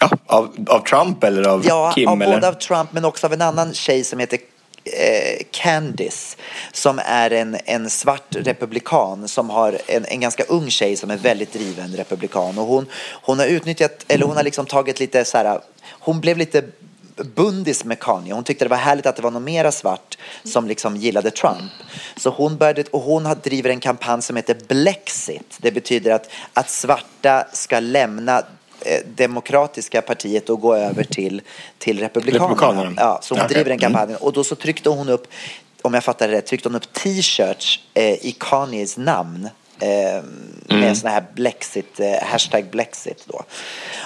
Ja, av, av Trump eller av Ja, Kim? eller? både av Trump men också av en annan tjej som heter eh, Candice som är en, en svart republikan som har en, en ganska ung tjej som är väldigt driven republikan och hon, hon har utnyttjat, eller hon har liksom tagit lite så här, hon blev lite bundis med Kanye. Hon tyckte det var härligt att det var någon mera svart som liksom gillade Trump. Så hon började, och hon driver en kampanj som heter Blexit. Det betyder att, att svarta ska lämna demokratiska partiet och gå över till, till republikanerna. Republikanerna. Ja, så hon Okej. driver den Mm. kampanjen. Och då så tryckte hon upp, om jag fattar det rätt, tryckte hon upp t-shirts eh, i Kanyes namn. Eh, Mm. Med såna här Blexit, eh, hashtag Blexit då.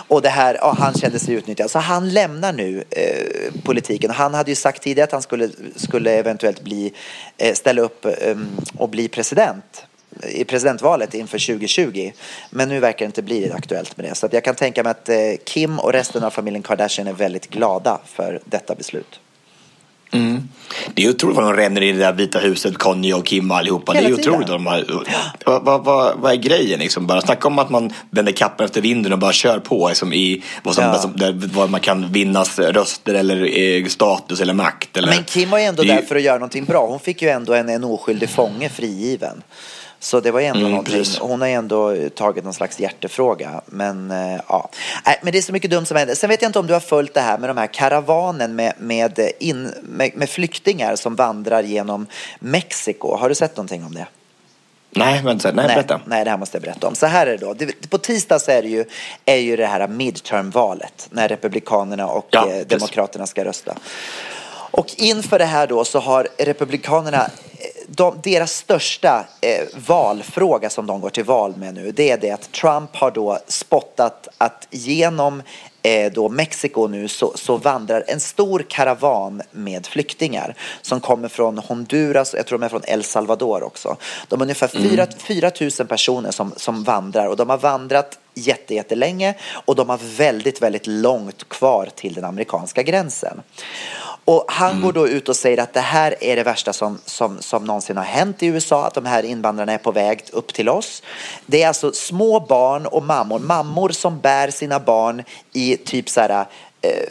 Och det här, ja, han kände sig utnyttjad. Så han lämnar nu eh, politiken. Han hade ju sagt tidigare att han skulle, skulle eventuellt bli, eh, ställa upp eh, och bli president i presidentvalet inför 2020. Men nu verkar det inte bli aktuellt med det. Så att jag kan tänka mig att eh, Kim och resten av familjen Kardashian är väldigt glada för detta beslut. Mm. Det är otroligt vad de ränner i det där Vita huset, Kanye och Kim och allihopa. Hela det är otroligt. De har, vad, vad, vad, vad är grejen liksom? Bara snacka om att man vänder kappan efter vinden och bara kör på liksom, i vad, som, Ja. där, vad man kan vinnas röster eller eh, status eller makt. Eller, Men Kim var ju ändå där för att göra någonting bra. Hon fick ju ändå en, en oskyldig fånge frigiven. Så det var ändå Mm, någonting. precis. Hon har ändå tagit någon slags hjärtefråga. Men eh, ja, Nej, men det är så mycket dumt som händer. Sen vet jag inte om du har följt det här med de här karavanen med, med, in, med, med flyktingar som vandrar genom Mexiko. Har du sett någonting om det? Nej, men nej, nej, berätta. nej, det här måste jag berätta om. Så här är det då. På tisdag så är det ju, är ju det här midterm-valet när Republikanerna och Ja, eh. Demokraterna ska rösta. Och inför det här då så har Republikanerna, eh, de, deras största eh, valfråga som de går till val med nu, det är det att Trump har då spottat att genom eh, då Mexiko nu så, så vandrar en stor karavan med flyktingar som kommer från Honduras jag tror de är från El Salvador också. De är ungefär 4, 4 000 personer som, som vandrar och de har vandrat jätte, jättelänge och de har väldigt, väldigt långt kvar till den amerikanska gränsen. Och han går då ut och säger att det här är det värsta som, som, som någonsin har hänt i USA, att de här invandrarna är på väg upp till oss. Det är alltså små barn och mammor, mammor som bär sina barn i typ så här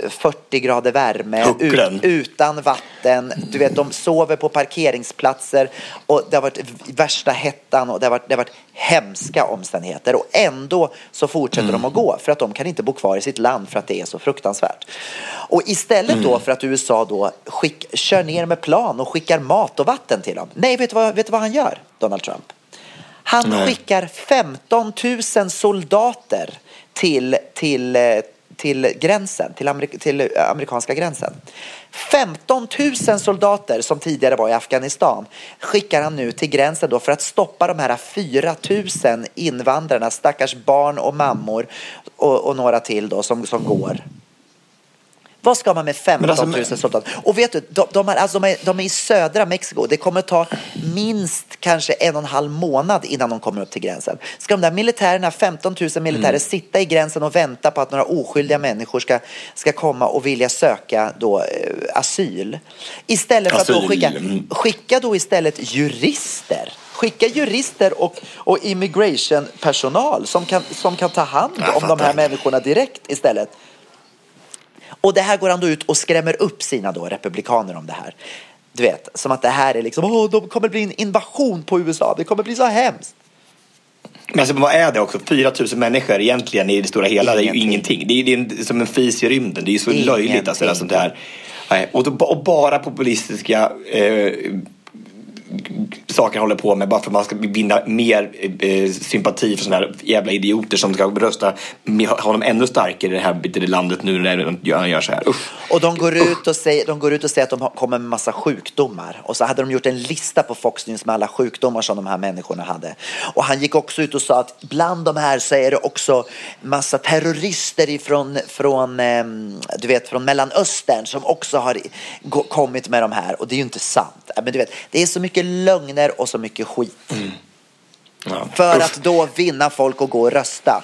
40 grader värme, ut, utan vatten. Du vet, de sover på parkeringsplatser och det har varit värsta hettan och det har varit, det har varit hemska omständigheter. Och ändå så fortsätter de att gå för att de kan inte bo kvar i sitt land för att det är så fruktansvärt. Och istället då för att USA då skick, kör ner med plan och skickar mat och vatten till dem. Nej, vet du vad, vet du vad han gör, Donald Trump? Han Nej. skickar 15 000 soldater till, till, eh, till gränsen, till, Amerik- till eh, amerikanska gränsen. 15 000 soldater som tidigare var i Afghanistan skickar han nu till gränsen då för att stoppa de här 4 000 invandrarna, stackars barn och mammor och, och några till då som, som går. Vad ska man med 15 alltså, 000 men- soldater? Och vet du, de, de, är, alltså, de, är, de är i södra Mexiko. Det kommer ta minst kanske en och en halv månad innan de kommer upp till gränsen. Ska de där militärerna, 15 000 militärer, Mm. sitta i gränsen och vänta på att några oskyldiga människor ska, ska komma och vilja söka då, eh, asyl? Istället för att då Asyl, skicka, mm. skicka då istället jurister. Skicka jurister och, och immigration personal som kan, som kan ta hand om de här människorna direkt istället. Och det här går han då ut och skrämmer upp sina då republikaner om det här. Du vet, som att det här är liksom, åh, de kommer bli en invasion på USA, det kommer bli så hemskt. Men alltså, vad är det också? 4 000 människor egentligen i det stora hela, det är ju Ingenting. ingenting. Det är, det är en, som en fis i rymden. Det är ju så Ingenting. löjligt alltså, det här. Och, då, och bara populistiska eh, saker håller på med bara för att man ska vinna mer eh, eh sympati för sådana här jävla idioter som ska rösta med honom ännu starkare i det här landet nu när han gör, gör så här. Usch. Och de går, ut och säger, de går ut och säger att de kommer med massa sjukdomar. Och så hade de gjort en lista på Fox News med alla sjukdomar som de här människorna hade. Och han gick också ut och sa att bland de här så är det också massa terrorister ifrån, från, eh, du vet, från Mellanöstern som också har kommit med de här. Och det är ju inte sant. Men du vet, det är så mycket lögner och så mycket skit. Ja. För Usch. att då vinna folk och gå och rösta.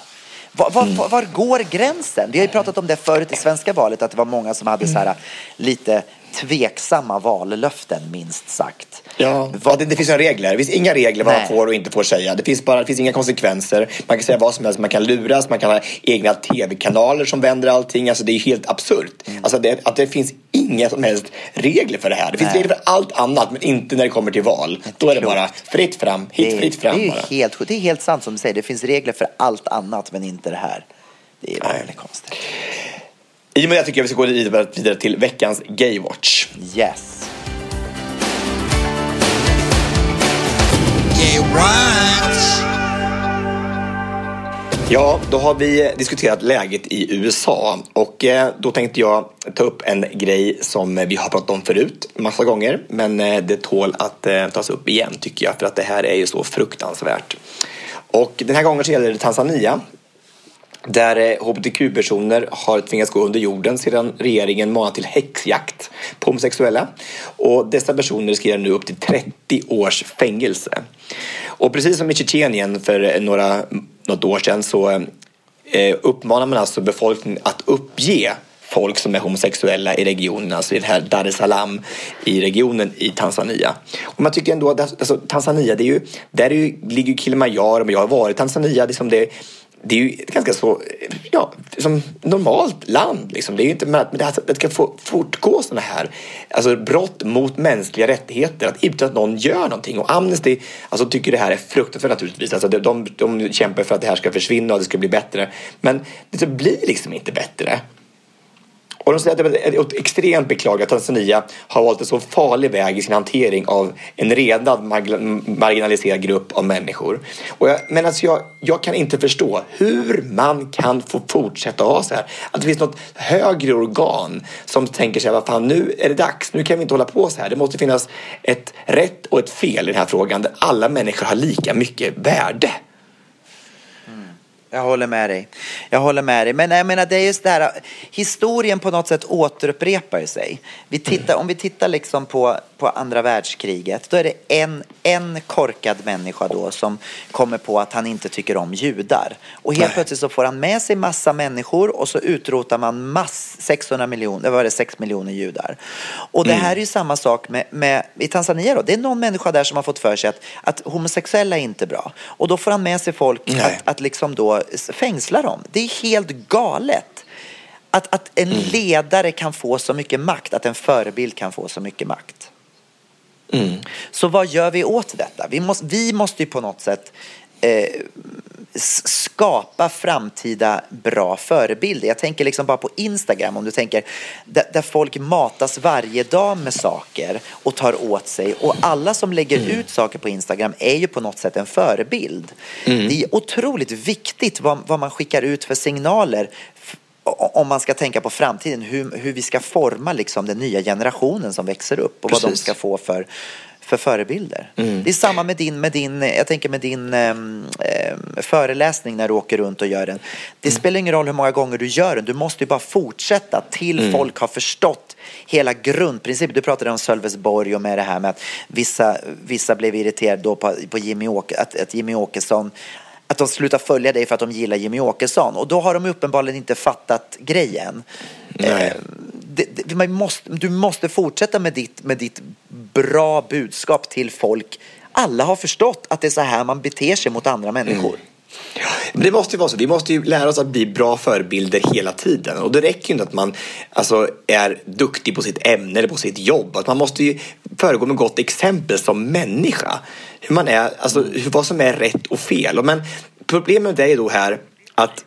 Var, var, var, var går gränsen? Vi har ju pratat om det förut i svenska valet, att det var många som hade så här lite tveksamma vallöften, minst sagt. Ja, ja det, det finns inga regler. Det finns inga regler vad man Nej. får och inte får säga. Det finns, bara, det finns inga konsekvenser. Man kan säga vad som helst. Man kan luras. Man kan ha egna tv-kanaler som vänder allting. Alltså, det är helt absurt. Mm. Alltså, det, att det finns inga som helst regler för det här. Det finns Nej. regler för allt annat, men inte när det kommer till val. Då är det klokt. bara fritt fram. Hit Det, fritt det, är fram bara. helt, det är helt sant som du säger, det finns regler för allt annat men inte det här. Det är väldigt konstigt. I och med det tycker jag vi ska gå vidare, vidare till veckans Gaywatch. Yes. Ja, då har vi diskuterat läget i USA och eh, då tänkte jag ta upp en grej som vi har pratat om förut massa gånger men eh, det tål att eh, tas upp igen tycker jag för att det här är ju så fruktansvärt. Och den här gången så gäller det Tanzania där eh, hbtq-personer har tvingats gå under jorden sedan regeringen manat till häxjakt på homosexuella. Och dessa personer riskerar nu upp till 30 års fängelse. Och precis som i Tjetjenien för eh, några, något år sedan så eh, eh, uppmanar man alltså befolkningen att uppge folk som är homosexuella i regionen, alltså i det här Dar es Salaam i regionen i Tanzania. Och man tycker ändå att alltså, Tanzania, det är ju, där är ju, ligger ju Kilimanjaro, men jag har varit i Tanzania, liksom det, det är ju ett ganska så, ja, som normalt land. Liksom. Det är ju inte, men det, det ska få fortgå sådana här alltså, brott mot mänskliga rättigheter att, utan att någon gör någonting. Och Amnesty alltså, tycker det här är fruktansvärt naturligtvis. Alltså, de, de, de kämpar för att det här ska försvinna och det ska bli bättre. Men det blir liksom inte bättre. Och de säger att det är extremt beklagligt att Tanzania har valt en så farlig väg i sin hantering av en redan marginaliserad grupp av människor. Och jag, men alltså jag, jag kan inte förstå hur man kan få fortsätta ha så här. Att det finns något högre organ som tänker sig vad fan nu är det dags, nu kan vi inte hålla på så här. Det måste finnas ett rätt och ett fel i den här frågan där alla människor har lika mycket värde. Jag håller med dig. Jag håller med dig. Men jag menar, det är just det här, historien på något sätt återupprepar sig. Vi tittar, Om vi tittar liksom på, på andra världskriget, då är det en, en korkad människa då som kommer på att han inte tycker om judar. Och helt Nej. plötsligt så får han med sig massa människor och så utrotar man mass 600 miljoner, var det, 6 miljoner judar. Och det här är ju samma sak med, med, i Tanzania då. Det är någon människa där som har fått för sig att, att homosexuella är inte bra. Och då får han med sig folk Nej. att, att liksom då fängsla dem. Det är helt galet. Att, att en Mm. ledare kan få så mycket makt, att en förebild kan få så mycket makt. Mm. Så vad gör vi åt detta? Vi måste, vi måste ju på något sätt eh, skapa framtida bra förebilder. Jag tänker liksom bara på Instagram, om du tänker där, där folk matas varje dag med saker och tar åt sig. Och alla som lägger Mm. ut saker på Instagram är ju på något sätt en förebild. Mm. Det är otroligt viktigt vad, vad man skickar ut för signaler om man ska tänka på framtiden, hur, hur vi ska forma liksom den nya generationen som växer upp och vad de Precis. ska få för, för förebilder. Det är samma med din, med din, jag tänker med din ehm, föreläsning när du åker runt och gör den. Det spelar ingen roll hur många gånger du gör den, du måste ju bara fortsätta till folk har förstått hela grundprincipen. Du pratade om Sölvesborg och med det här med att vissa, vissa blev irriterade då på, på Jimmy, Åke, att, att Jimmy Åkesson att de slutar följa dig för att de gillar Jimmy Åkesson. Och då har de uppenbarligen inte fattat grejen. Eh, det, det, man måste, du måste fortsätta med ditt, med ditt bra budskap till folk. Alla har förstått att det är så här man beter sig mot andra människor. Men det måste ju vara så. Vi måste ju lära oss att bli bra förebilder hela tiden. Och det räcker ju inte att man alltså, är duktig på sitt ämne eller på sitt jobb. Att man måste ju föregå med gott exempel som människa. Hur man är, alltså vad som är rätt och fel. Men problemet är ju då här att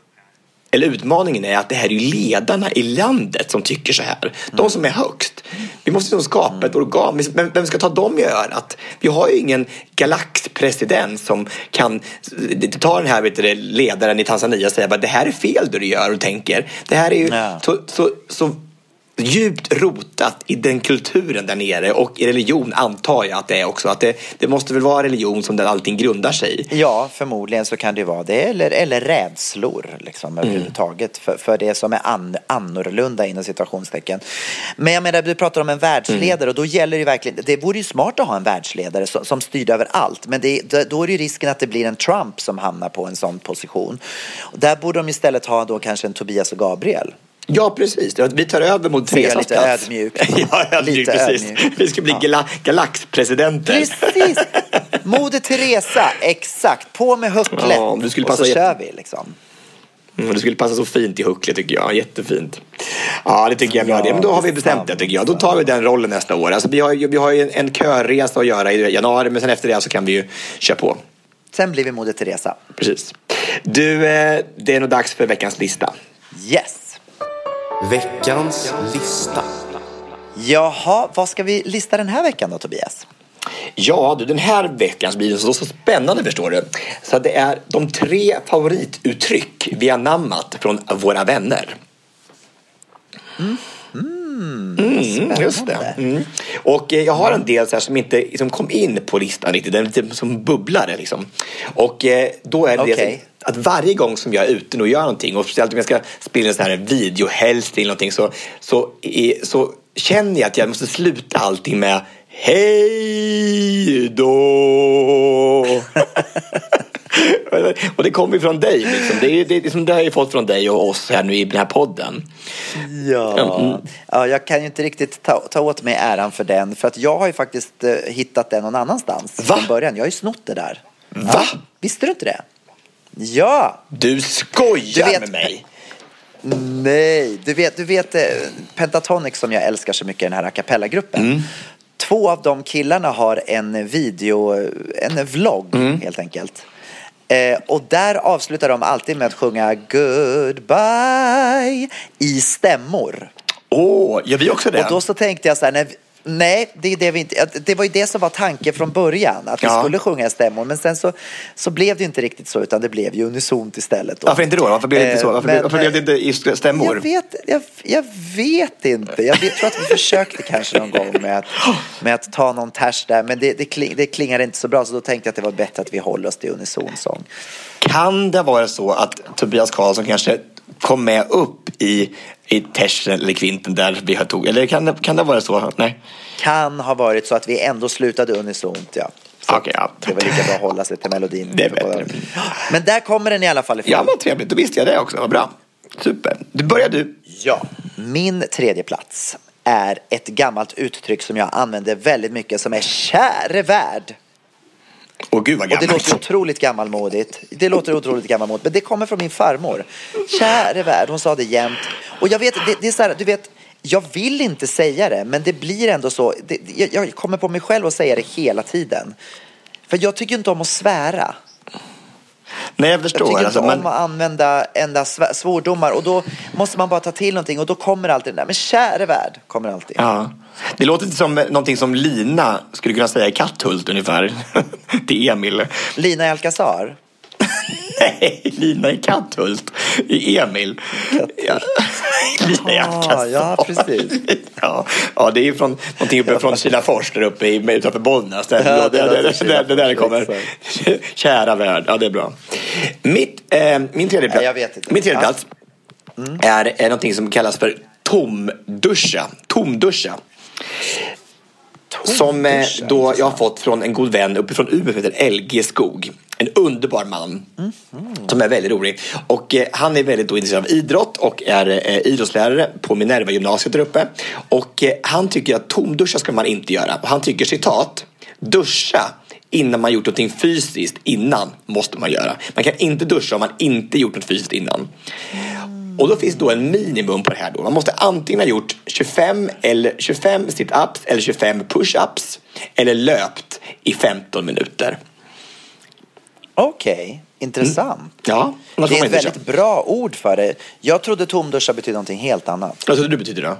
eller utmaningen är att det här är ledarna i landet som tycker så här. De som är högst. Vi måste nog skapa ett organ. Vem, vem ska ta dem i örat? Vi har ju ingen galaxpresident som kan ta den här vet du, ledaren i Tanzania och säga att det här är fel det du gör och tänker. Det här är ju Ja. så, så, så djupt rotat i den kulturen där nere och i religion antar jag att det är också. Att det, det måste väl vara religion som där allting grundar sig i. Ja, förmodligen så kan det vara det. Eller, eller rädslor liksom, överhuvudtaget för, för det som är an, annorlunda inom situationstecken. Men jag menar, du pratar om en världsledare och då gäller det verkligen, det vore ju smart att ha en världsledare som, som styrde över allt. Men det, då är det ju risken att det blir en Trump som hamnar på en sån position. Där borde de istället ha då kanske en Tobias och Gabriel. Ja, precis. Vi tar över mot Teresas lite ödmjuk. ja, ödmjuk, Lite precis. ödmjuk. Vi ska bli Ja. gala galaxpresidenter. Precis! Moder Teresa, exakt. På med hucklet. Ja, du skulle och så passa kör vi liksom. Mm, det skulle passa så fint i Huckle tycker jag. Jättefint. Ja, det tycker jag. Ja, det. Men då har vi bestämt det tycker jag. Då tar vi den rollen nästa år. Alltså, vi har ju vi har ju en, en körresa att göra i januari, men sen efter det så kan vi ju köra på. Sen blir vi Moder Teresa. Precis. Du, eh, det är nog dags för veckans lista. Yes! Veckans lista. Jaha, vad ska vi lista den här veckan då Tobias? Ja, du, den här veckans blir så, så spännande förstår du. Så det är de tre favorituttryck vi har namnat från våra vänner. Mm, just det. Mm. Och eh, jag har en del så här som inte liksom, kom in på listan riktigt. Den är lite som bubblare liksom. Och eh, då är det det Okej. Att varje gång som jag är ute och gör någonting och speciellt om jag ska spela en sån här video helst eller någonting så, så, så känner jag att jag måste sluta allting med Hej då! och det kommer ju från dig. Liksom. Det, är, det, liksom, det har jag ju fått från dig och oss här nu i den här podden. Ja. ja, jag kan ju inte riktigt ta, ta åt mig äran för den. För att jag har ju faktiskt eh, hittat den någon annanstans Va? från början. Jag har ju snott det där. Va? Visste du inte det? Ja! Du skojar Du vet- med mig! Nej, du vet, du vet eh, Pentatonic som jag älskar så mycket, den här a cappella-gruppen. Mm. Två av de killarna har en video, en vlogg Mm. helt enkelt. Eh, och där avslutar de alltid med att sjunga Goodbye i stämmor. Åh, gör vi också det? Och då så tänkte jag så här, när Nej, det, är det, vi inte, det var ju det som var tanken från början, att vi Ja. skulle sjunga stämmor. Men sen så, så blev det ju inte riktigt så, utan det blev ju unisont istället. Varför inte då? Varför blev det inte så? Eh, Varför, men- varför blev det inte i stämmor? Jag vet, jag, jag vet inte. Jag vet, tror att vi försökte kanske någon gång med att, med att ta någon ters där, men det, det, kling, det klingade inte så bra, så då tänkte jag att det var bättre att vi håller oss till unisonsång. Kan det vara så att Tobias Karlsson kanske kom med upp i, i tersen eller kvinten där vi har tog? Eller kan det, kan det vara så? Nej. Kan ha varit så att vi ändå slutade unisont, ja. Okej, ja. Det var lika bra att hålla sig till melodin. Det är bättre. Men där kommer den i alla fall ifrån. Ja, vad trevligt. Då visste jag det också. Vad bra. Super. Du börjar du. Ja. Min tredje plats är ett gammalt uttryck som jag använder väldigt mycket som är käre värld. Gud vad Och det gammalt. låter otroligt gammalmodigt. Det låter otroligt gammalmodigt, men det kommer från min farmor. Käre värld, hon sa det jämt. Och jag vet, det, det är så här, du vet, jag vill inte säga det, men det blir ändå så. Det, jag, jag kommer på mig själv att säga det hela tiden. För jag tycker inte om att svära. Nej, jag Jag förstår. tycker alltså, inte men, om att använda enda sv- svordomar och då måste man bara ta till någonting och då kommer alltid den där, men käre värld, kommer alltid. ja. Det låter inte som någonting som Lina skulle kunna säga i Katthult ungefär. Till Emil. Lina i Alcazar. Nej, Lina i Katthult. I Emil. Ja. Lina i Ah, ja, precis. Ja, ja, det är ju från, någonting uppe från Kilafors där uppe i, utanför Bollnäs. Där, Ja, det det, det, det, det, där kommer. Kära värld. Ja, det är bra. Mitt, eh, min tredje Nej, plats, inte. min tredje plats är, är någonting som kallas för tomduscha. Tomduscha. Som eh, då jag har fått från en god vän uppifrån Umeå som heter LG Skog. En underbar man. Som är väldigt rolig. Och eh, han är väldigt intresserad av idrott och är eh, idrottslärare på Minerva gymnasiet där uppe. Och eh, han tycker att tomduscha ska man inte göra. Och han tycker citat. Duscha innan man gjort någonting fysiskt innan måste man göra. Man kan inte duscha om man inte gjort något fysiskt innan. Och då finns då en minimum på det här då. Man måste antingen ha gjort 25, eller 25 sit-ups eller 25 push-ups eller löpt i 15 minuter. Okej, intressant. Ja, annars Det är ett väldigt bra ord för det. Jag trodde tomduscha betydde någonting helt annat. Vad trodde du betyder då?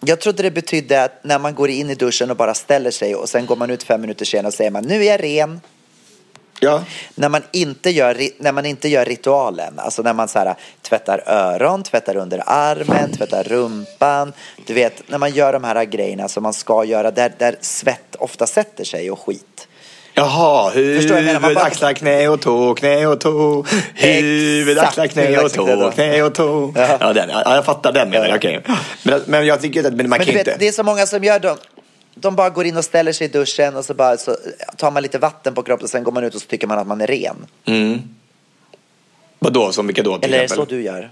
Jag trodde det betydde att när man går in i duschen och bara ställer sig och sen går man ut fem minuter senare och säger man nu är jag ren. Ja. När man inte gör, när man inte gör ritualen, alltså när man så här, tvättar öron, tvättar under armen, tvättar rumpan. Du vet, när man gör de här grejerna som man ska göra där, där svett ofta sätter sig och skit. Jaha, huvud, bara- axlar, knä och tå, knä och tå. Huvud, axlar, knä och tå, knä och tå. Ja. Den, ja, jag fattar den menar jag. Okej. Men, men jag tycker att man Men kan vet, inte... det är så många som gör dem. De bara går in och ställer sig i duschen och så bara så tar man lite vatten på kroppen och sen går man ut och så tycker man att man är ren. Vadå, som vilka då till Eller är det så du gör?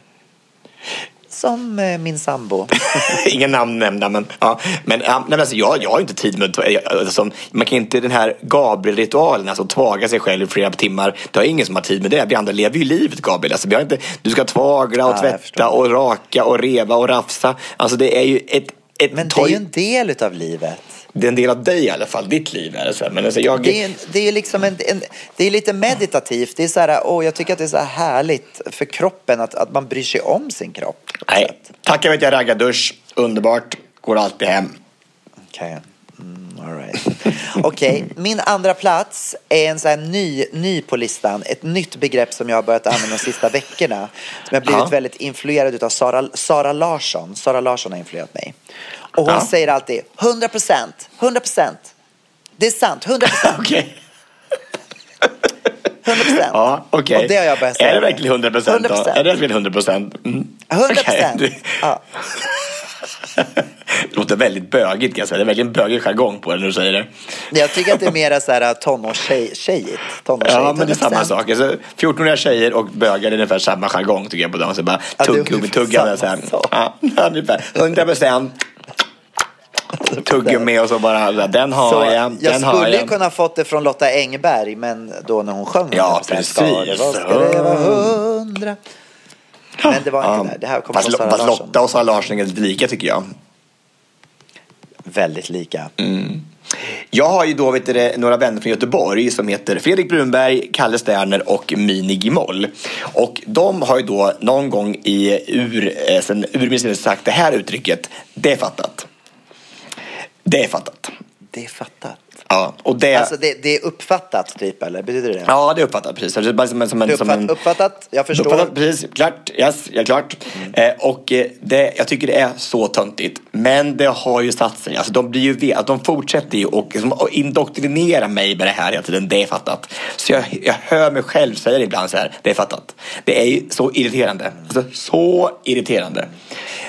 Som eh, min sambo. Inga namn nämnda, men, ja. men, ja, nej, men alltså, jag, jag har inte tid med jag- alltså, Man kan inte den här Gabriel-ritualen, alltså tvaga sig själv i flera timmar. Det har ingen som har tid med det. Vi andra lever ju livet Gabriel. Alltså, vi har inte, du ska tvagla och Ja, tvätta och raka och reva och rafsa. Alltså det är ju ett, ett Men det är ju en del utav livet. Det är en del av dig i alla fall, ditt liv är det. Så. här. Men alltså, jag, Det är, det är liksom en, en, det är lite meditativt. Det är så här, åh, jag tycker att det är så här härligt för kroppen att, att man bryr sig om sin kropp. nej, sätt. tackar vet jag raggardusch, underbart, går alltid hem. Okej. Mm, all right. Okej, min andra plats är en så här ny, ny på listan. Ett nytt begrepp som jag har börjat använda de sista veckorna. Som jag har blivit Ja. väldigt influerad av Sara, Sara Larsson. Sara Larsson har influerat mig. Och hon Ja. säger alltid 100 procent, 100 procent. Det är sant, 100 procent. Okej. 100 procent. Ja, okej. Och det har jag börjat säga. Är det verkligen 100 procent? 100%. Är det verkligen 100 procent? Mm. 100 Okej. procent. Ja. Det låter väldigt bögigt kan jag säga. Det är verkligen bögig jargong på det när du säger det. Jag tycker att det är mer så här tonårstjejigt. Ja, men det är samma 100%. sak. Alltså, 14-åriga tjejer och bögar är ungefär samma jargong tycker jag på dem. Så bara Ja, det är tuggummi, ungefär tuggande så här. samma sak. Ja, ungefär 100 procent. Tuggummi och så bara, den har Så jag, jag den har skulle jag. kunna fått det från Lotta Engberg, men då när hon sjöng Ja, 100%, Ska det precis. ska det vara hundra? Men det var inte där. Det här kommer fast, från fast. Lotta och Sara Larsson är lite lika tycker jag. Väldigt lika. Mm. Jag har ju då vet du, det, några vänner från Göteborg som heter Fredrik Brunberg, Kalle Sterner och Mini Gimoll. Och de har ju då någon gång i ur, eh, sen urminnes sagt det här uttrycket, det är fattat. Det är fattat. Det är fattat. Ja, och det... Alltså det, det är uppfattat typ, eller betyder det? Ja, det är uppfattat precis. Det bara som en, som en, som en, uppfattat, jag förstår. Uppfattat, precis. Klart. Yes, ja, klart. Eh, och eh, det, jag tycker det är så töntigt. Men det har ju satt sig. Alltså, de, blir ju, de fortsätter ju och, liksom, och indoktrinera mig med det här hela tiden. Det är fattat. Så jag, jag hör mig själv säga det ibland så här. Det är fattat. Det är ju så irriterande. Alltså, så irriterande.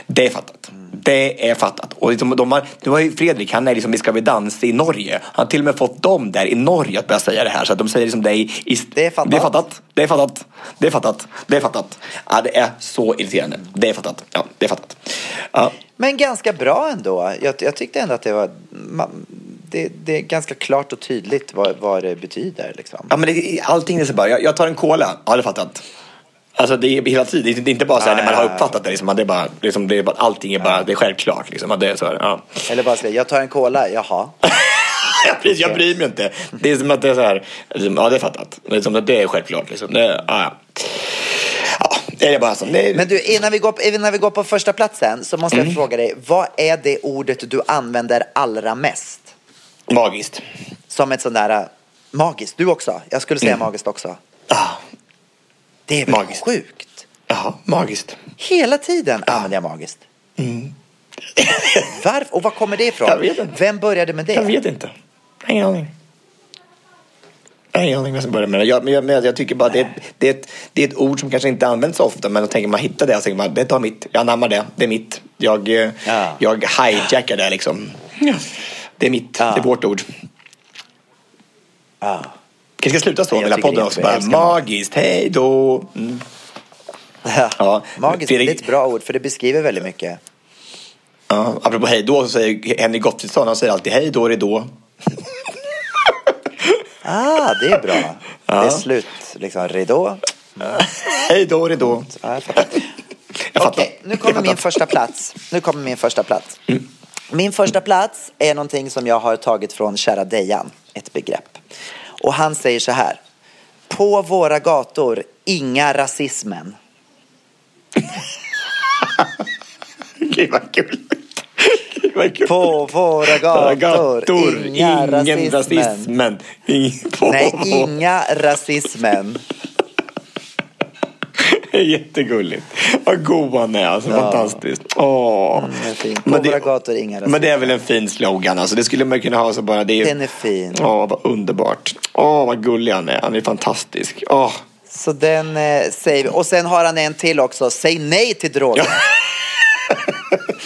Det är fattat. Det är fattat. Och liksom, de har, nu har ju Fredrik, han är liksom i Ska vi dansa i Norge. Han har till och med fått dem där i Norge att börja säga det här. Så att de säger liksom det i... i Det är fattat. Det är fattat. Det är fattat. Det är fattat. Det är fattat. Ja, det är så irriterande. Det är fattat. Ja, det är fattat. Ja. Men ganska bra ändå. Jag, jag tyckte ändå att det var... Man, det, det är ganska klart och tydligt vad, vad det betyder. Liksom. Ja, men det, allting är så bara, jag, jag tar en cola. Ja, det fattat. Alltså det är hela tiden, det är inte bara så här när man har uppfattat det. Liksom, det är bara, liksom, det är bara, allting är bara, det är självklart. Liksom, det är så här, ja. Eller bara säga, jag tar en cola, jaha. Ja, precis, jag bryr mig inte. Det är som att det är så här, liksom, ja det är fattat. Det är, som att det är självklart. Liksom. Det, ja, ja. det är bara så. Det är, Men du, innan vi går på, innan vi går på första platsen så måste Mm. jag fråga dig, vad är det ordet du använder allra mest? Magiskt. Som ett sånt där, äh, magiskt, du också? Jag skulle säga Mm. magiskt också. Ja, Det är väl Magiskt. sjukt? ja, magiskt. Hela tiden använder jag magiskt. Varför? Och var kommer det ifrån? Jag vet inte. Vem började med det? Jag vet inte. Ingen aning. Ingen aning vad som börjar med det. Jag, men jag, men jag tycker bara det är, det, är ett, det är ett ord som kanske inte används så ofta. Men då tänker man hitta det och tänker man det tar mitt. Jag anammar det. Det är mitt. Jag, eh, Ja. jag hijackar det liksom. Det är mitt. Ja. Det är vårt ord. Ja. Kanske ska sluta så med hela podden också. Bara, magiskt, hej då. Mm. Ja. Magiskt, Fredrik- är ett bra ord för det beskriver väldigt mycket. Ja, apropå hej då så säger Henrik Gottfridsson, han säger alltid hej då då. Ah, det är bra. Det är slut, liksom, ridå. Hej då är det då. Ja. Okej, nu Jag kommer min första plats. Nu kommer min första plats. Min första plats är någonting som jag har tagit från kära Dejan, ett begrepp. Och han säger så här. På våra gator, inga rasismen. Gud vad kul. På våra gator, inga ingen rasismen. rasismen. På- Nej, inga rasismen. Jättegulligt. Vad god han är. Alltså, Fantastiskt. Åh. På Men det- gator, inga. Men det är väl en fin slogan. Alltså, det skulle man kunna ha så bara. Det är, Den är fin. Åh, vad underbart. Åh, vad gullig han är. Han är fantastisk. Åh. Så den eh, säger vi. Och sen har han en till också. Säg nej till droger.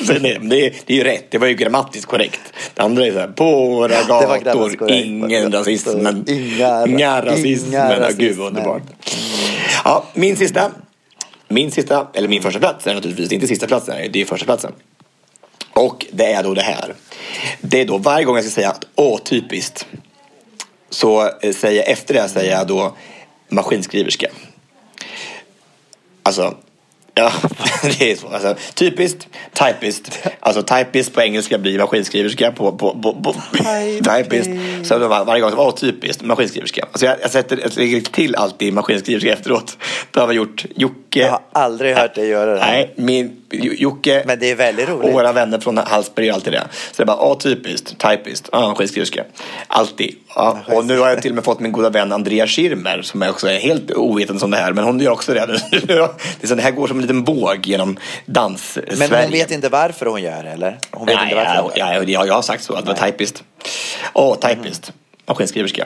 Så nej, det, är, det är ju rätt. Det var ju grammatiskt korrekt. Det andra är så här. På våra gator, ingen rasismen. Inga- Inga rasismen. inga Ja, Gud rasismen. vad underbart. Ja, min sista. Min sista, eller min första plats är naturligtvis inte sista platsen. Det är första platsen. Och det är då det här. Det är då varje gång jag ska säga att åh, typiskt. Så eh, säger jag efter det säger jag då maskinskriverska. Alltså, ja, det är så. Alltså, typiskt, typist. Alltså typist på engelska blir maskinskriverska på, på, på, på typist. Så var, varje gång, åh typiskt, maskinskriverska. Alltså jag, jag, sätter, jag lägger till alltid maskinskriverska efteråt. Det har vi gjort. Jocke. Jag har aldrig hört dig göra det. här. Nej, min, Jocke Men det är väldigt roligt. och våra vänner från Hallsberg gör alltid det. Så det är bara, ja typiskt, typiskt, ja maskinskriverska. Alltid. Ja. Och nu har jag till och med fått min goda vän Andrea Schirmer som är också är helt ovetande om det här. Men hon gör också det. det, är så, det här går som en liten båg genom dans Men hon vet inte varför hon gör det, eller? Hon vet Nej, inte varför ja, hon gör ja, ja, jag har sagt så, att det var typiskt. Åh, typiskt. Maskinskriverska.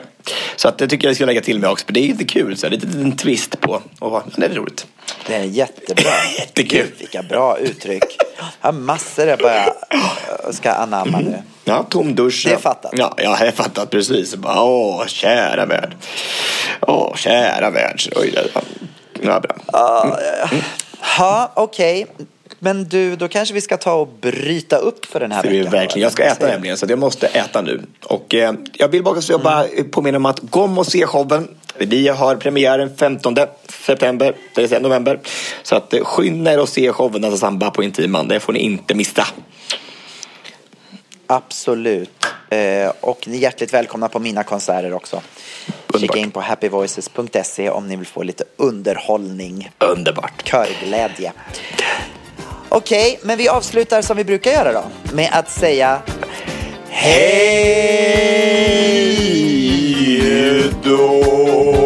Så att det tycker jag jag ska lägga till med också. För det är lite kul, så här, lite en twist på. Och, det är roligt. Det är jättebra. Jättekul. Gud, vilka bra uttryck. Jag har massor jag bara äh, ska anamma nu. Ja, tomdusch. Det är fattat. Ja, ja, jag har fattat precis. Bara, åh, kära värld. Åh, kära värld. Oj, det var ja, bra. Ja, okej. Men du, då kanske vi ska ta och bryta upp för den här är veckan. verkligen. Jag ska äta nämligen, så jag måste äta nu. Och eh, jag vill bara, jag bara påminna om att kom och se showen. Vi har premiären 15 september, det vill säga november. Så att eh, skynda er och se showen Dansa Samba på Intiman. Det får ni inte missa. Absolut. Eh, och ni är hjärtligt välkomna på mina konserter också. Underbart. Kika in på happyvoices.se om ni vill få lite underhållning. Underbart. Körglädje. Okej, men vi avslutar som vi brukar göra då. Med att säga Hej då!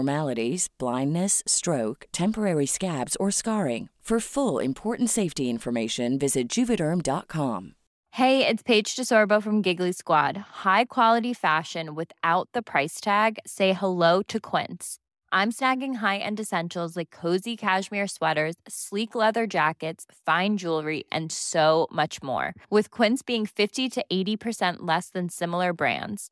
blindness, stroke, temporary scabs, or scarring. For full important safety information, visit juvederm.com. Hey, it's Paige DeSorbo from Giggly Squad. High quality fashion without the price tag. Say hello to Quince. I'm snagging high-end essentials like cozy cashmere sweaters, sleek leather jackets, fine jewelry, and so much more. With Quince being 50 to 80% less than similar brands.